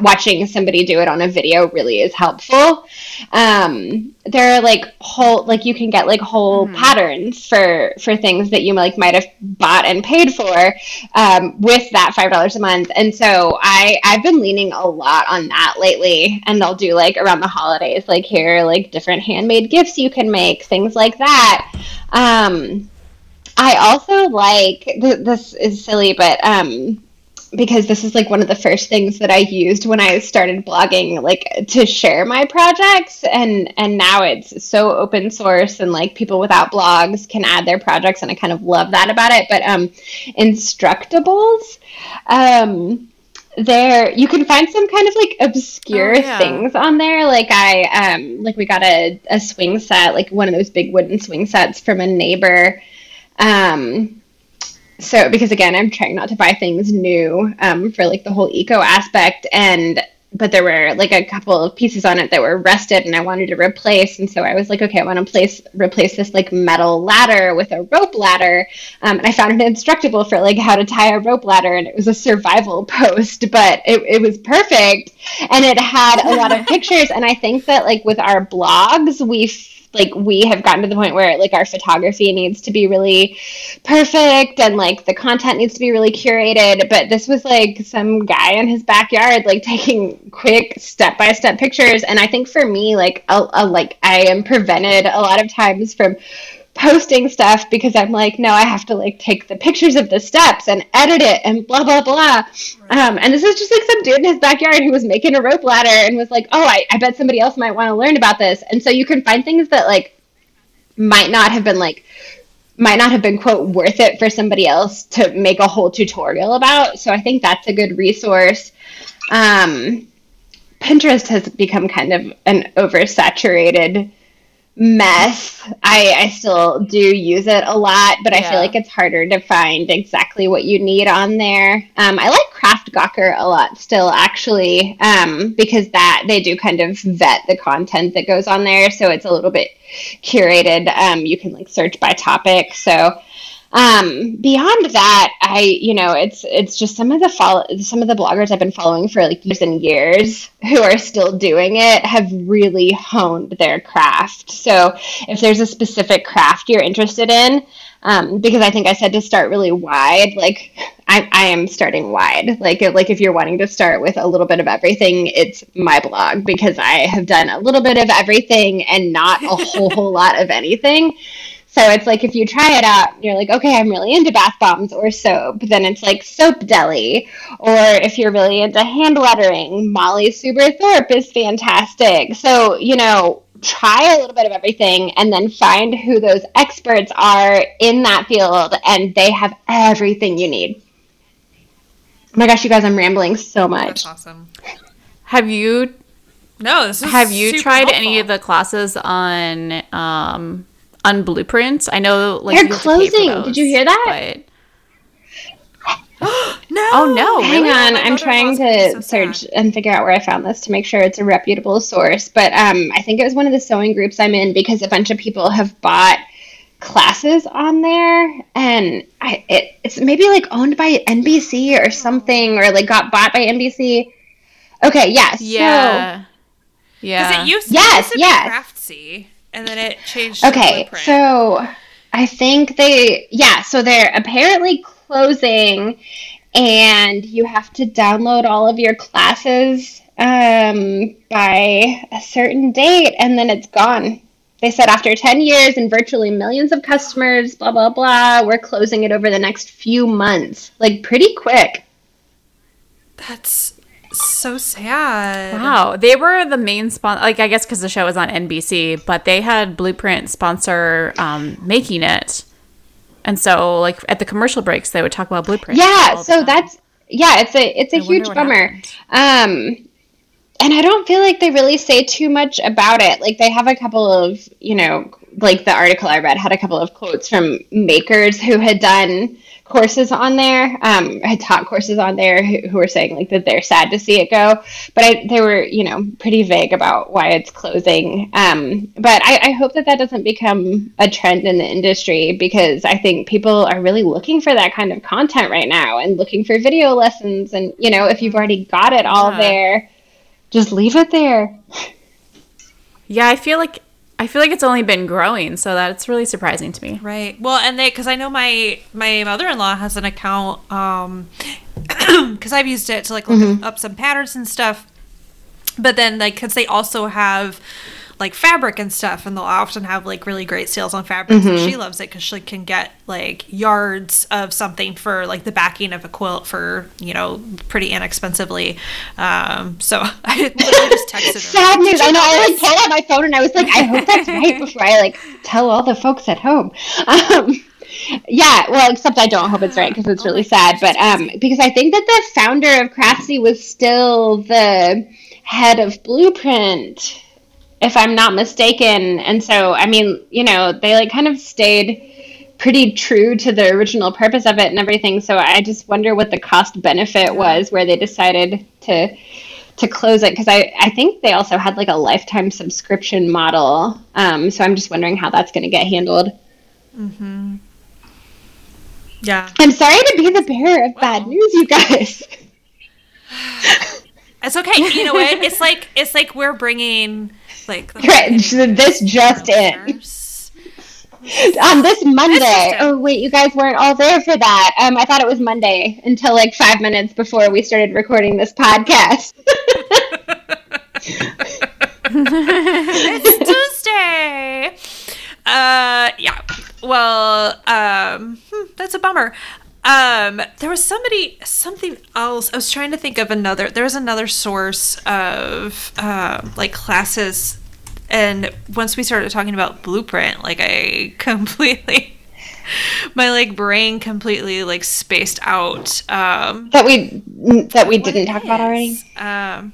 watching somebody do it on a video really is helpful. Um, there are like whole like you can get like whole mm. patterns for for things that you like might have bought and paid for um, with that five dollars a month. And so I I've been leaning a lot on that lately. And I'll do like around the holidays, like here like different handmade gifts you can make, things like that. Um, I also like th- this is silly, but um, because this is like one of the first things that I used when I started blogging, like to share my projects, and and now it's so open source and like people without blogs can add their projects, and I kind of love that about it. But um, Instructables, um, there you can find some kind of like obscure oh, yeah. things on there. Like I um, like we got a a swing set, like one of those big wooden swing sets from a neighbor. Um, so because again i'm trying not to buy things new um, for like the whole eco aspect and but there were like a couple of pieces on it that were rusted and i wanted to replace and so i was like okay i want to place replace this like metal ladder with a rope ladder um, and i found it instructable for like how to tie a rope ladder and it was a survival post but it, it was perfect and it had a lot of pictures and i think that like with our blogs we like we have gotten to the point where like our photography needs to be really perfect and like the content needs to be really curated. But this was like some guy in his backyard like taking quick step by step pictures. And i think for me like a, a, like i am prevented a lot of times from posting stuff because I'm like, no, I have to like take the pictures of the steps and edit it and blah blah blah. Um, and this is just like some dude in his backyard who was making a rope ladder and was like, oh, I, I bet somebody else might want to learn about this. And so you can find things that like might not have been like might not have been quote worth it for somebody else to make a whole tutorial about. So I think that's a good resource. Um, Pinterest has become kind of an oversaturated mess. I, I still do use it a lot, but yeah. I feel like it's harder to find exactly what you need on there. Um, I like Craft Gawker a lot still, actually, um, because that they do kind of vet the content that goes on there, so it's a little bit curated. Um, you can like search by topic, so um, beyond that, I you know it's it's just some of the follow some of the bloggers I've been following for like years and years who are still doing it have really honed their craft. So if there's a specific craft you're interested in, um, because I think I said to start really wide, like I, I am starting wide. Like like if you're wanting to start with a little bit of everything, it's my blog because I have done a little bit of everything and not a whole whole lot of anything. So it's like if you try it out, you're like, okay, I'm really into bath bombs or soap, then it's like Soap Deli. Or if you're really into hand lettering, Molly Suber Thorpe is fantastic. So, you know, try a little bit of everything and then find who those experts are in that field and they have everything you need. Oh my gosh, you guys, I'm rambling so much. That's awesome. Have you no, this is Have you tried helpful. any of the classes on um on Bluprints. I know like they're closing. Those, Did you hear that? But... no. Oh no! Hang really? on, I'm trying to so search sad. and figure out where I found this to make sure it's a reputable source. But um, I think it was one of the sewing groups I'm in because a bunch of people have bought classes on there, and I, it, it's maybe like owned by NBC or something, or like got bought by NBC. Okay, yes, yeah, so, yeah. Because it used, yes, it yes. Craftsy and then it changed. Okay, so I think they, yeah, so they're apparently closing, and you have to download all of your classes um, by a certain date, and then it's gone. They said after 10 years and virtually millions of customers, blah, blah, blah, we're closing it over the next few months. Like, pretty quick. that's so sad. Wow, they were the main sponsor. Like I guess because the show was on NBC, but they had Bluprint sponsor um, making it, and so like at the commercial breaks, they would talk about Bluprint. Yeah, so time. that's yeah, it's a it's a I huge bummer. happened. Um and I don't feel like they really say too much about it. Like they have a couple of, you know, like the article I read had a couple of quotes from makers who had done courses on there, um, had taught courses on there who, who were saying like that they're sad to see it go. But I, they were, you know, pretty vague about why it's closing. Um, but I, I hope that that doesn't become a trend in the industry because I think people are really looking for that kind of content right now and looking for video lessons. And, you know, if you've already got it all Yeah. there, just leave it there. yeah, I feel like I feel like it's only been growing, so that's really surprising to me. Right. Well, and they because I know my my mother in law has an account um because I've used it to like look up some patterns and stuff. But then like because they also have like fabric and stuff, and they'll often have like really great sales on fabrics. And she loves it because she can get like yards of something for like the backing of a quilt for you know pretty inexpensively. Um, so I literally just texted her. Sad news. I know. I like this?" pulled out my phone and I was like, I hope that's right before I like tell all the folks at home. Um, yeah, well, except I don't hope it's right because it's Oh really sad. But um, because I think that the founder of Craftsy was still the head of Bluprint, if I'm not mistaken. And so, I mean, you know, they like kind of stayed pretty true to the original purpose of it and everything. So I just wonder what the cost benefit was where they decided to to close it because I, I think they also had like a lifetime subscription model. Um, so I'm just wondering how that's going to get handled. Hmm. Yeah. I'm sorry to be the bearer of bad news, you guys. It's okay. You know what? It's like it's like we're bringing like the Right, this just in. On this Monday. Oh wait, you guys weren't all there for that. Um, I thought it was Monday until like five minutes before we started recording this podcast. It's Tuesday. Uh, yeah. Well, um, hmm, that's a bummer. Um, there was somebody, something else. I was trying to think of another. There was another source of um, like classes, and once we started talking about Bluprint, like I completely, my like brain completely like spaced out. Um, that we that we didn't talk it about already. is. Um,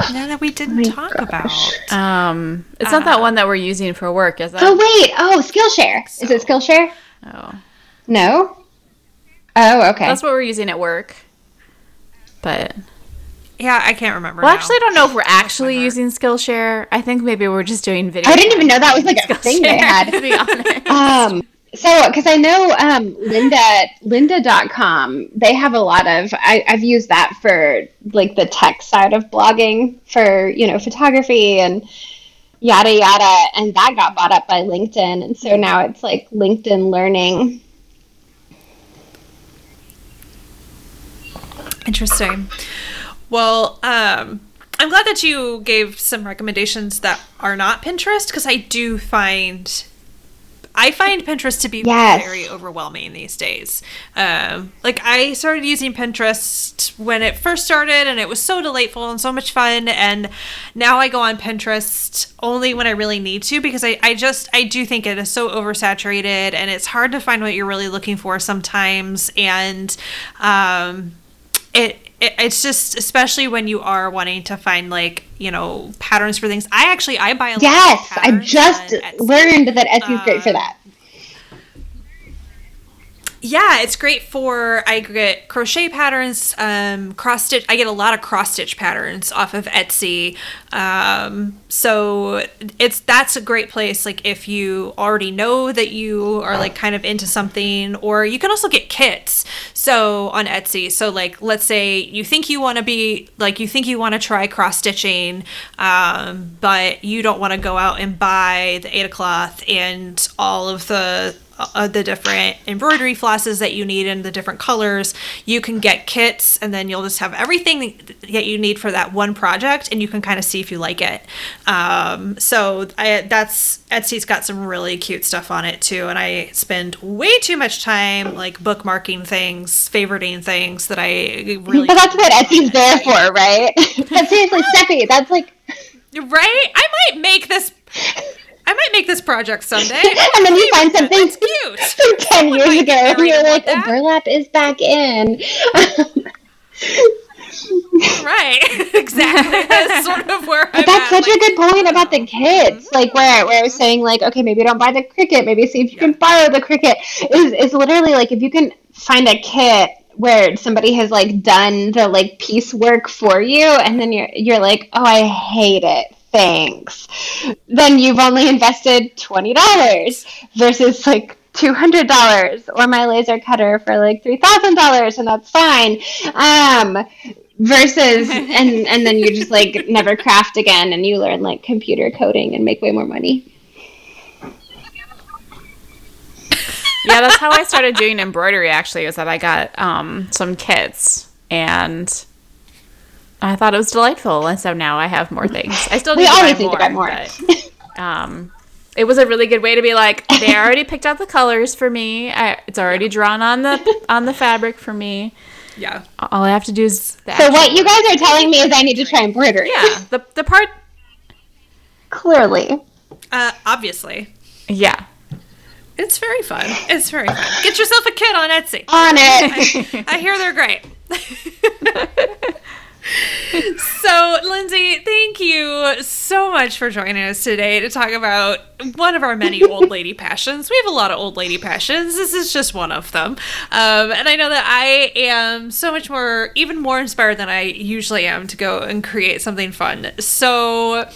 no, that we didn't my talk gosh. about. Um, it's not that one that we're using for work, is it? Oh wait, oh Skillshare. Is it Skillshare? Oh. No. Oh, okay. That's what we're using at work. But Yeah, I can't remember. well, now. actually, I don't know if we're actually using Skillshare. I think maybe we're just doing video. I didn't even know that was like a thing they had. to be honest. Um, so, because I know um, Lynda, lynda.com, they have a lot of, I, I've used that for like the tech side of blogging for, you know, photography and yada yada. And that got bought up by LinkedIn. And so now it's like LinkedIn Learning. Interesting. Well, um, I'm glad that you gave some recommendations that are not Pinterest because I do find. I find Pinterest to be Yes. very overwhelming these days. Um, like I started using Pinterest when it first started, and it was so delightful and so much fun. And now I go on Pinterest only when I really need to because I, I just I do think it is so oversaturated, and it's hard to find what you're really looking for sometimes. And um, it, it it's just especially when you are wanting to find like you know patterns for things. I actually I buy a lot of Yes, I just learned that Etsy's great for that. Yeah, it's great for I get crochet patterns, um, cross stitch. I get a lot of cross stitch patterns off of Etsy. Um, so it's that's a great place. Like if you already know that you are like kind of into something, or you can also get kits. So on Etsy, so like let's say you think you want to be like you think you want to try cross stitching, um, but you don't want to go out and buy the Aida cloth and all of the uh, the different embroidery flosses that you need and the different colors. You can get kits, and then you'll just have everything that you need for that one project, and you can kind of see if you like it. Um, so I, that's Etsy's got some really cute stuff on it too, and I spend way too much time like bookmarking things, favoriting things that I really. But that's what Etsy's there for, right? but seriously, Steffi, that's like. Right? I might make this. I might make this project someday. and then you find something It's cute. from 10 years ago, and you're like, oh, burlap is back in. Right. exactly. That's sort of where I'm But that's at. such a good point about the kids mm-hmm. Like where where I was saying like, okay, maybe don't buy the Cricut, maybe see if you can borrow the Cricut. Is is literally like if you can find a kit where somebody has like done the like piece work for you and then you're you're like, Oh, I hate it. Thanks. Then you've only invested twenty dollars versus like two hundred dollars or my laser cutter for like three thousand dollars and that's fine. Um versus and and then you just like never craft again and you learn like computer coding and make way more money yeah, that's how I started doing embroidery. Actually, is that I got um, some kits and I thought it was delightful, and so now I have more things. I still We need to always buy need more, to buy more. but, um, it was a really good way to be like, they already picked out the colors for me. I, it's already drawn on the on the fabric for me. Yeah. All I have to do is the so what you guys are telling me is i need to try embroidery Yeah, the the part. clearly Uh, obviously. Yeah, It's very fun. It's very fun. Get yourself a kit on Etsy. on it I hear they're great. so, Lindsay, thank you so much for joining us today to talk about one of our many old lady passions. We have a lot of old lady passions. This is just one of them. Um, and I know that I am so much more, even more inspired than I usually am to go and create something fun. So,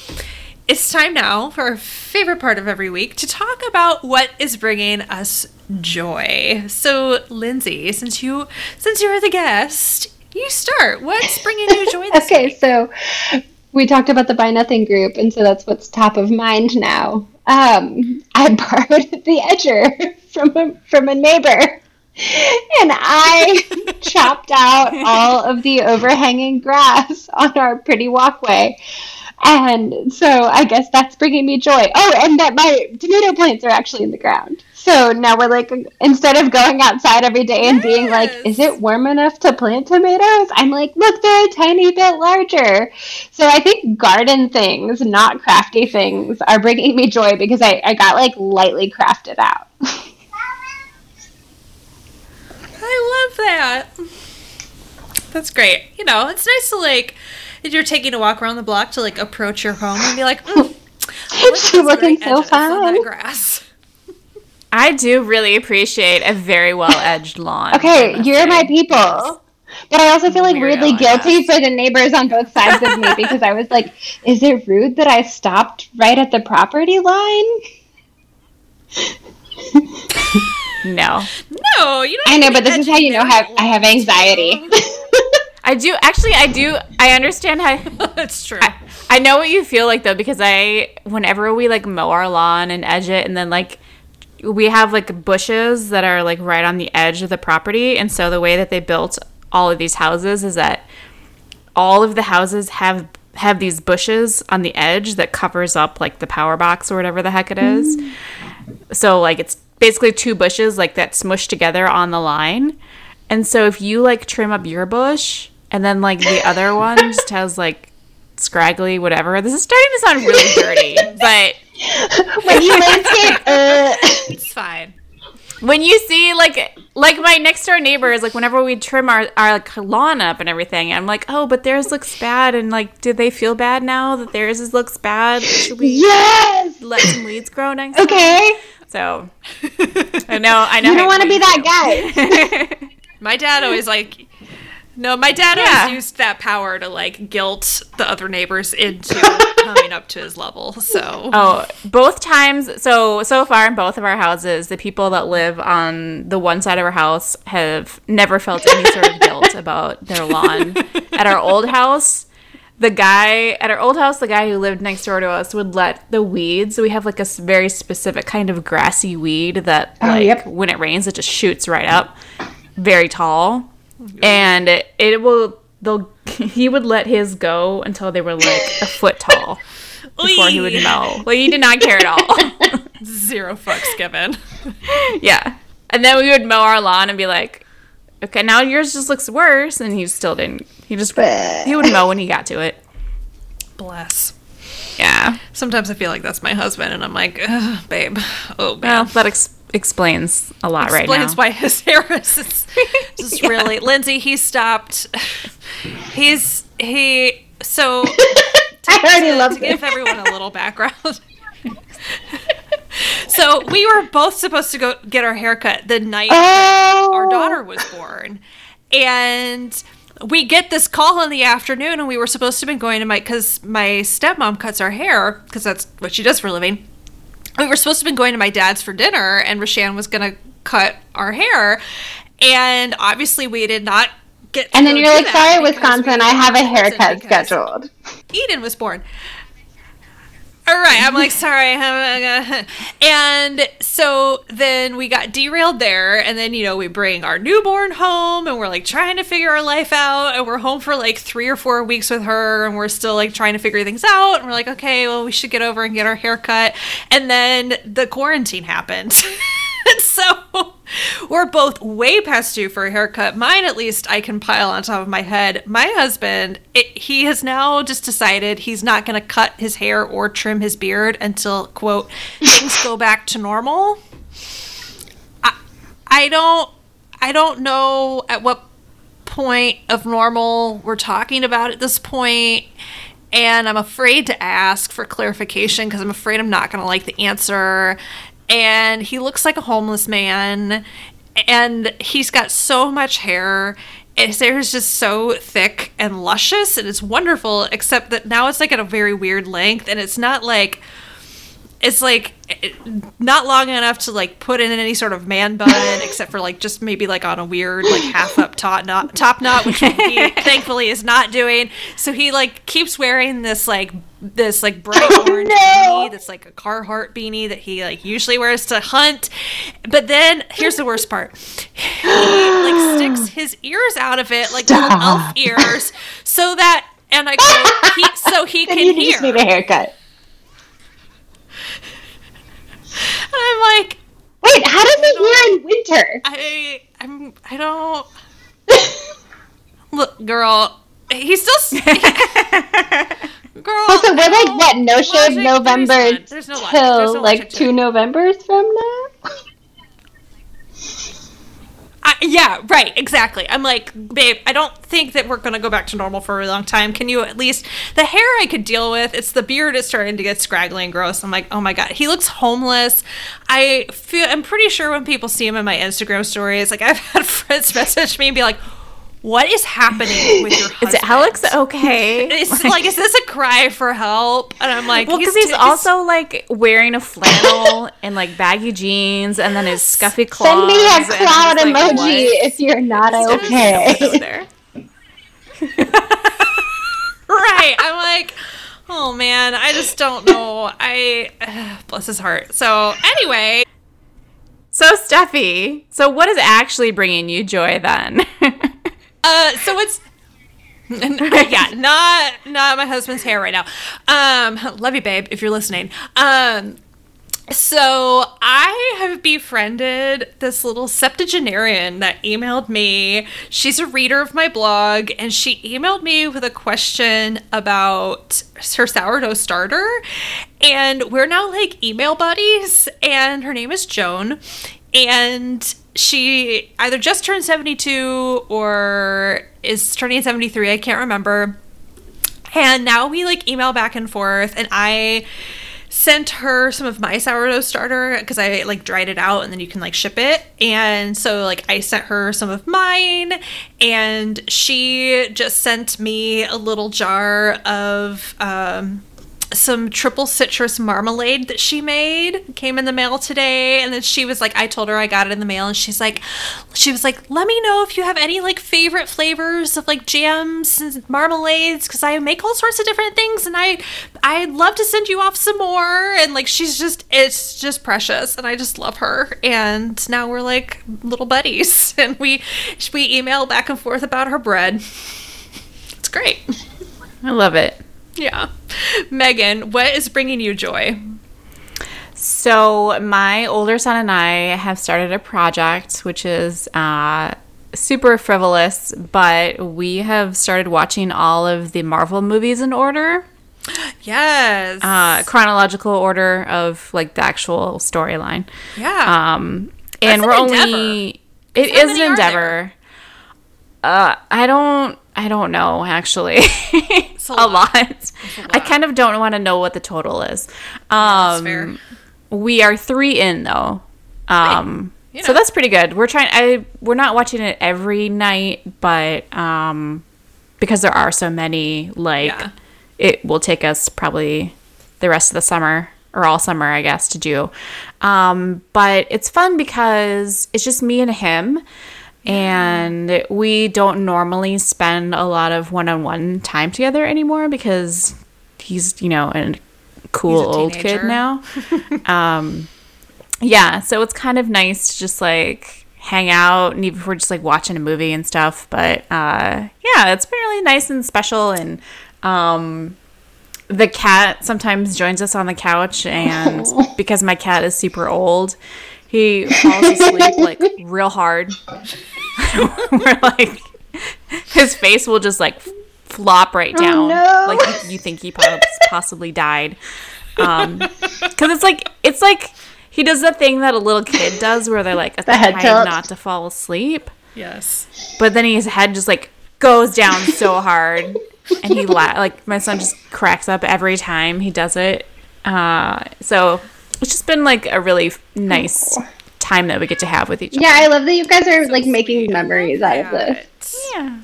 it's time now for our favorite part of every week to talk about what is bringing us joy. So, Lindsay, since you since you're the guest, you start. What's bringing you joy this okay week? so we talked about the buy nothing group and so that's what's top of mind now um, i borrowed the edger from a, from a neighbor and I chopped out all of the overhanging grass on our pretty walkway. And so I guess that's bringing me joy. Oh, and that my tomato plants are actually in the ground. So now we're like, instead of going outside every day and being like, is it warm enough to plant tomatoes? I'm like, look, they're a tiny bit larger. So I think garden things, not crafty things, are bringing me joy because I, I got like lightly crafted out. I love that. That's great. You know, it's nice to like if you're taking a walk around the block to like approach your home and be like, mm, look looking so edges on that fun. grass. I do really appreciate a very well edged lawn. Okay, you're say. my people. But I also feel like Weirdo, weirdly guilty for the neighbors on both sides of me because I was like, is it rude that I stopped right at the property line? No, No, you don't. I know, but this is how you know there. have I have anxiety. I do actually. I do. I understand how. That's true. I know what you feel like though because I whenever we like mow our lawn and edge it and then like we have like bushes that are like right on the edge of the property and so the way that they built all of these houses is that all of the houses have have these bushes on the edge that covers up like the power box or whatever the heck it is. Mm. So like it's basically two bushes like that smushed together on the line. And so if you like trim up your bush and then like the other one just has like scraggly whatever. This is starting to sound really dirty, but when you landscape, uh, It's fine. when you see like like my next door neighbors, like whenever we trim our our like, lawn up and everything, I'm like, oh, but theirs looks bad, and like, do they feel bad now that theirs is, looks bad? Should we yes. let some weeds grow next? time? Okay. So I know, I know. You don't want to be that guy. My dad always like. No, my dad Yeah. always used that power to like guilt the other neighbors into coming up to his level. So Oh, both times. So so far in both of our houses, the people that live on the one side of our house have never felt any sort of guilt about their lawn. At our old house, the guy at our old house, the guy who lived next door to us, would let the weeds. So We have like a very specific kind of grassy weed that, Oh, like, yep. when it rains, it just shoots right up, very tall, and it, it will. They'll. He would let his go until they were like a foot tall before he would mow. Like he did not care at all. zero fucks given. yeah. And then we would mow our lawn and be like, okay, now yours just looks worse. And he still didn't. He just, he would mow when he got to it. Bless. Yeah. Sometimes I feel like that's my husband, and I'm like, Ugh, babe, oh Well, man. that ex- explains a lot right explains why his hair is just, just really Lindsay. He stopped. He's he. So I already to, love to give everyone a little background. so we were both supposed to go get our haircut the night Oh, our daughter was born. And we get this call in the afternoon, and we were supposed to have been going to my because my stepmom cuts our hair because that's what she does for a living. We were supposed to have been going to my dad's for dinner, and Rashan was gonna cut our hair, and obviously we did not get. to And then you're like, sorry, Wisconsin, I have a haircut scheduled. Eden was born. All right, I'm like sorry, uh, and so then we got derailed there, and then you know we bring our newborn home, and we're like trying to figure our life out, and we're home for like three or four weeks with her, and we're still like trying to figure things out, and we're like, okay, well we should get over and get our hair cut, and then the quarantine happened. So we're both way past due for a haircut. Mine, at least, I can pile on top of my head. My husband, it, he has now just decided he's not going to cut his hair or trim his beard until, quote, things go back to normal. I, I don't, I don't know at what point of normal we're talking about at this point and I'm afraid to ask for clarification because I'm afraid I'm not going to like the answer. And he looks like a homeless man, and he's got so much hair. His hair is just so thick and luscious, and it's wonderful. Except that now it's like at a very weird length, and it's not like it's like not long enough to like put in any sort of man bun except for like just maybe like on a weird like half up top knot top knot which he thankfully is not doing so he like keeps wearing this like this like bright oh, orange no. beanie that's like a Carhartt beanie that he like usually wears to hunt but then here's the worst part he like sticks his ears out of it like little elf ears so that and I quote he so he can you hear just need a haircut. I'm like, Wait, how does he hear in winter? I, I'm, I don't. Look, girl, he's still. s- girl. Also, we're like don't- what? No shave November is no till no like two it. Novembers from now. I, yeah, right, exactly. I'm like, babe, I don't think that we're gonna go back to normal for a long time. Can you at least the hair I could deal with? It's the beard is starting to get scraggly and gross. I'm like, oh my god, he looks homeless. I feel I'm pretty sure when people see him in my Instagram stories, like I've had friends message me and be like, what is happening with your husband? Is Alex okay? It's like, is this a cry for help? And I'm like, Well, because he's, also like wearing a flannel and like baggy jeans, and then his scuffy clothes. Send me a and I'm cloud just like, emoji what? if you're not Over okay. right. I'm like, oh man, I just don't know. I bless his heart. So anyway, So, Steffi, so what is actually bringing you joy then? Uh, so it's. yeah, not not my husband's hair right now. Um, love you, babe, if you're listening. Um, so I have befriended this little septuagenarian that emailed me. She's a reader of my blog, and she emailed me with a question about her sourdough starter. And we're now like email buddies, and her name is Joan. And she either just turned 72 or is turning 73. I can't remember. And now we like email back and forth, and I sent her some of my sourdough starter because I like dried it out and then you can like ship it. And so like I sent her some of mine and she just sent me a little jar of um some triple citrus marmalade that she made came in the mail today. And then she was like i told her i got it in the mail. And she's like she was like let me know if you have any like favorite flavors of like jams and marmalades because i make all sorts of different things and i i'd love to send you off some more. And like she's just it's just precious. And i just love her. And now we're like little buddies. And we we email back and forth about her bread. It's great. I love it. Yeah. Megan, what is bringing you joy? So, my older son and I have started a project which is uh, super frivolous, but we have started watching all of the Marvel movies in order, Yes. uh, chronological order of like the actual storyline. yeah. Um, and an we're endeavor. only it How is an endeavor. Uh, I don't. I don't know actually. a a, lot. lot. I kind of don't want to know what the total is. Um, fair. We are three in though. Um, You so that's pretty good. We're trying. I we're not watching it every night, but um, because there are so many, like Yeah. it will take us probably the rest of the summer or all summer, I guess, to do. Um, but it's fun because it's just me and him. And we don't normally spend a lot of one on one time together anymore because he's, you know, a cool a old kid now. um, yeah, so it's kind of nice to just like hang out and even if we're just like watching a movie and stuff. But uh, yeah, it's been really nice and special. And um, the cat sometimes joins us on the couch, and because my cat is super old, he falls asleep like real hard. we're like, his face will just like flop right down, no. like you, you think he pos- possibly died. Um, because it's like it's like he does the thing that a little kid does, where they're like The head tilt. not to fall asleep, yes. but then his head just like goes down so hard, and he la- like my son just cracks up every time he does it. Uh, so it's just been like a really f- nice time that we get to have with each other. Yeah, I love that you guys are like making memories out of this. Yeah.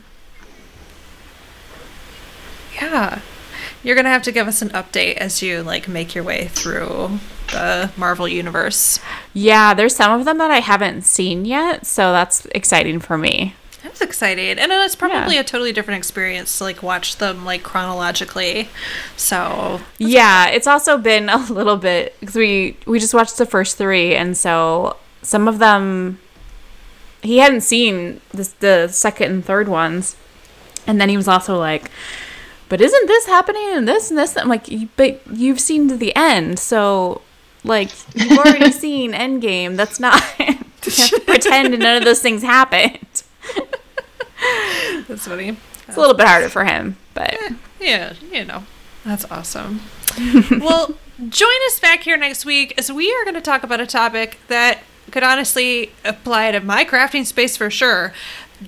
Yeah. You're going to have to give us an update as you like make your way through the Marvel universe. Yeah, there's some of them that I haven't seen yet, so that's exciting for me. That's exciting. And it's probably Yeah. a totally different experience to like watch them like chronologically. So, yeah, it's also been a little bit because we we just watched the first three, and so some of them he hadn't seen this, the second and third ones, and then he was also like, "But isn't this happening and this and this?" I'm like, "But you've seen to the end, so like you've already seen Endgame. That's not you have to pretend none of those things happened." that's funny. It's a little bit harder for him, but eh, Yeah, you know. That's awesome. well, join us back here next week as we are going to talk about a topic that could honestly apply to my crafting space for sure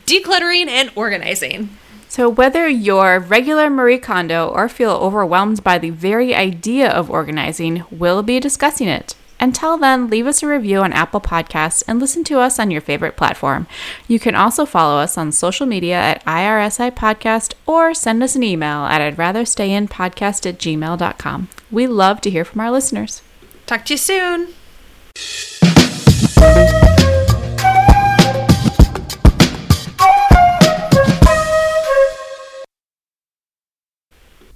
decluttering and organizing. So, whether you're regular Marie Kondo or feel overwhelmed by the very idea of organizing, we'll be discussing it. Until then, leave us a review on Apple Podcasts and listen to us on your favorite platform. You can also follow us on social media at IRSI Podcast or send us an email at I'd rather stay in podcast at gmail.com. We love to hear from our listeners. Talk to you soon. Thank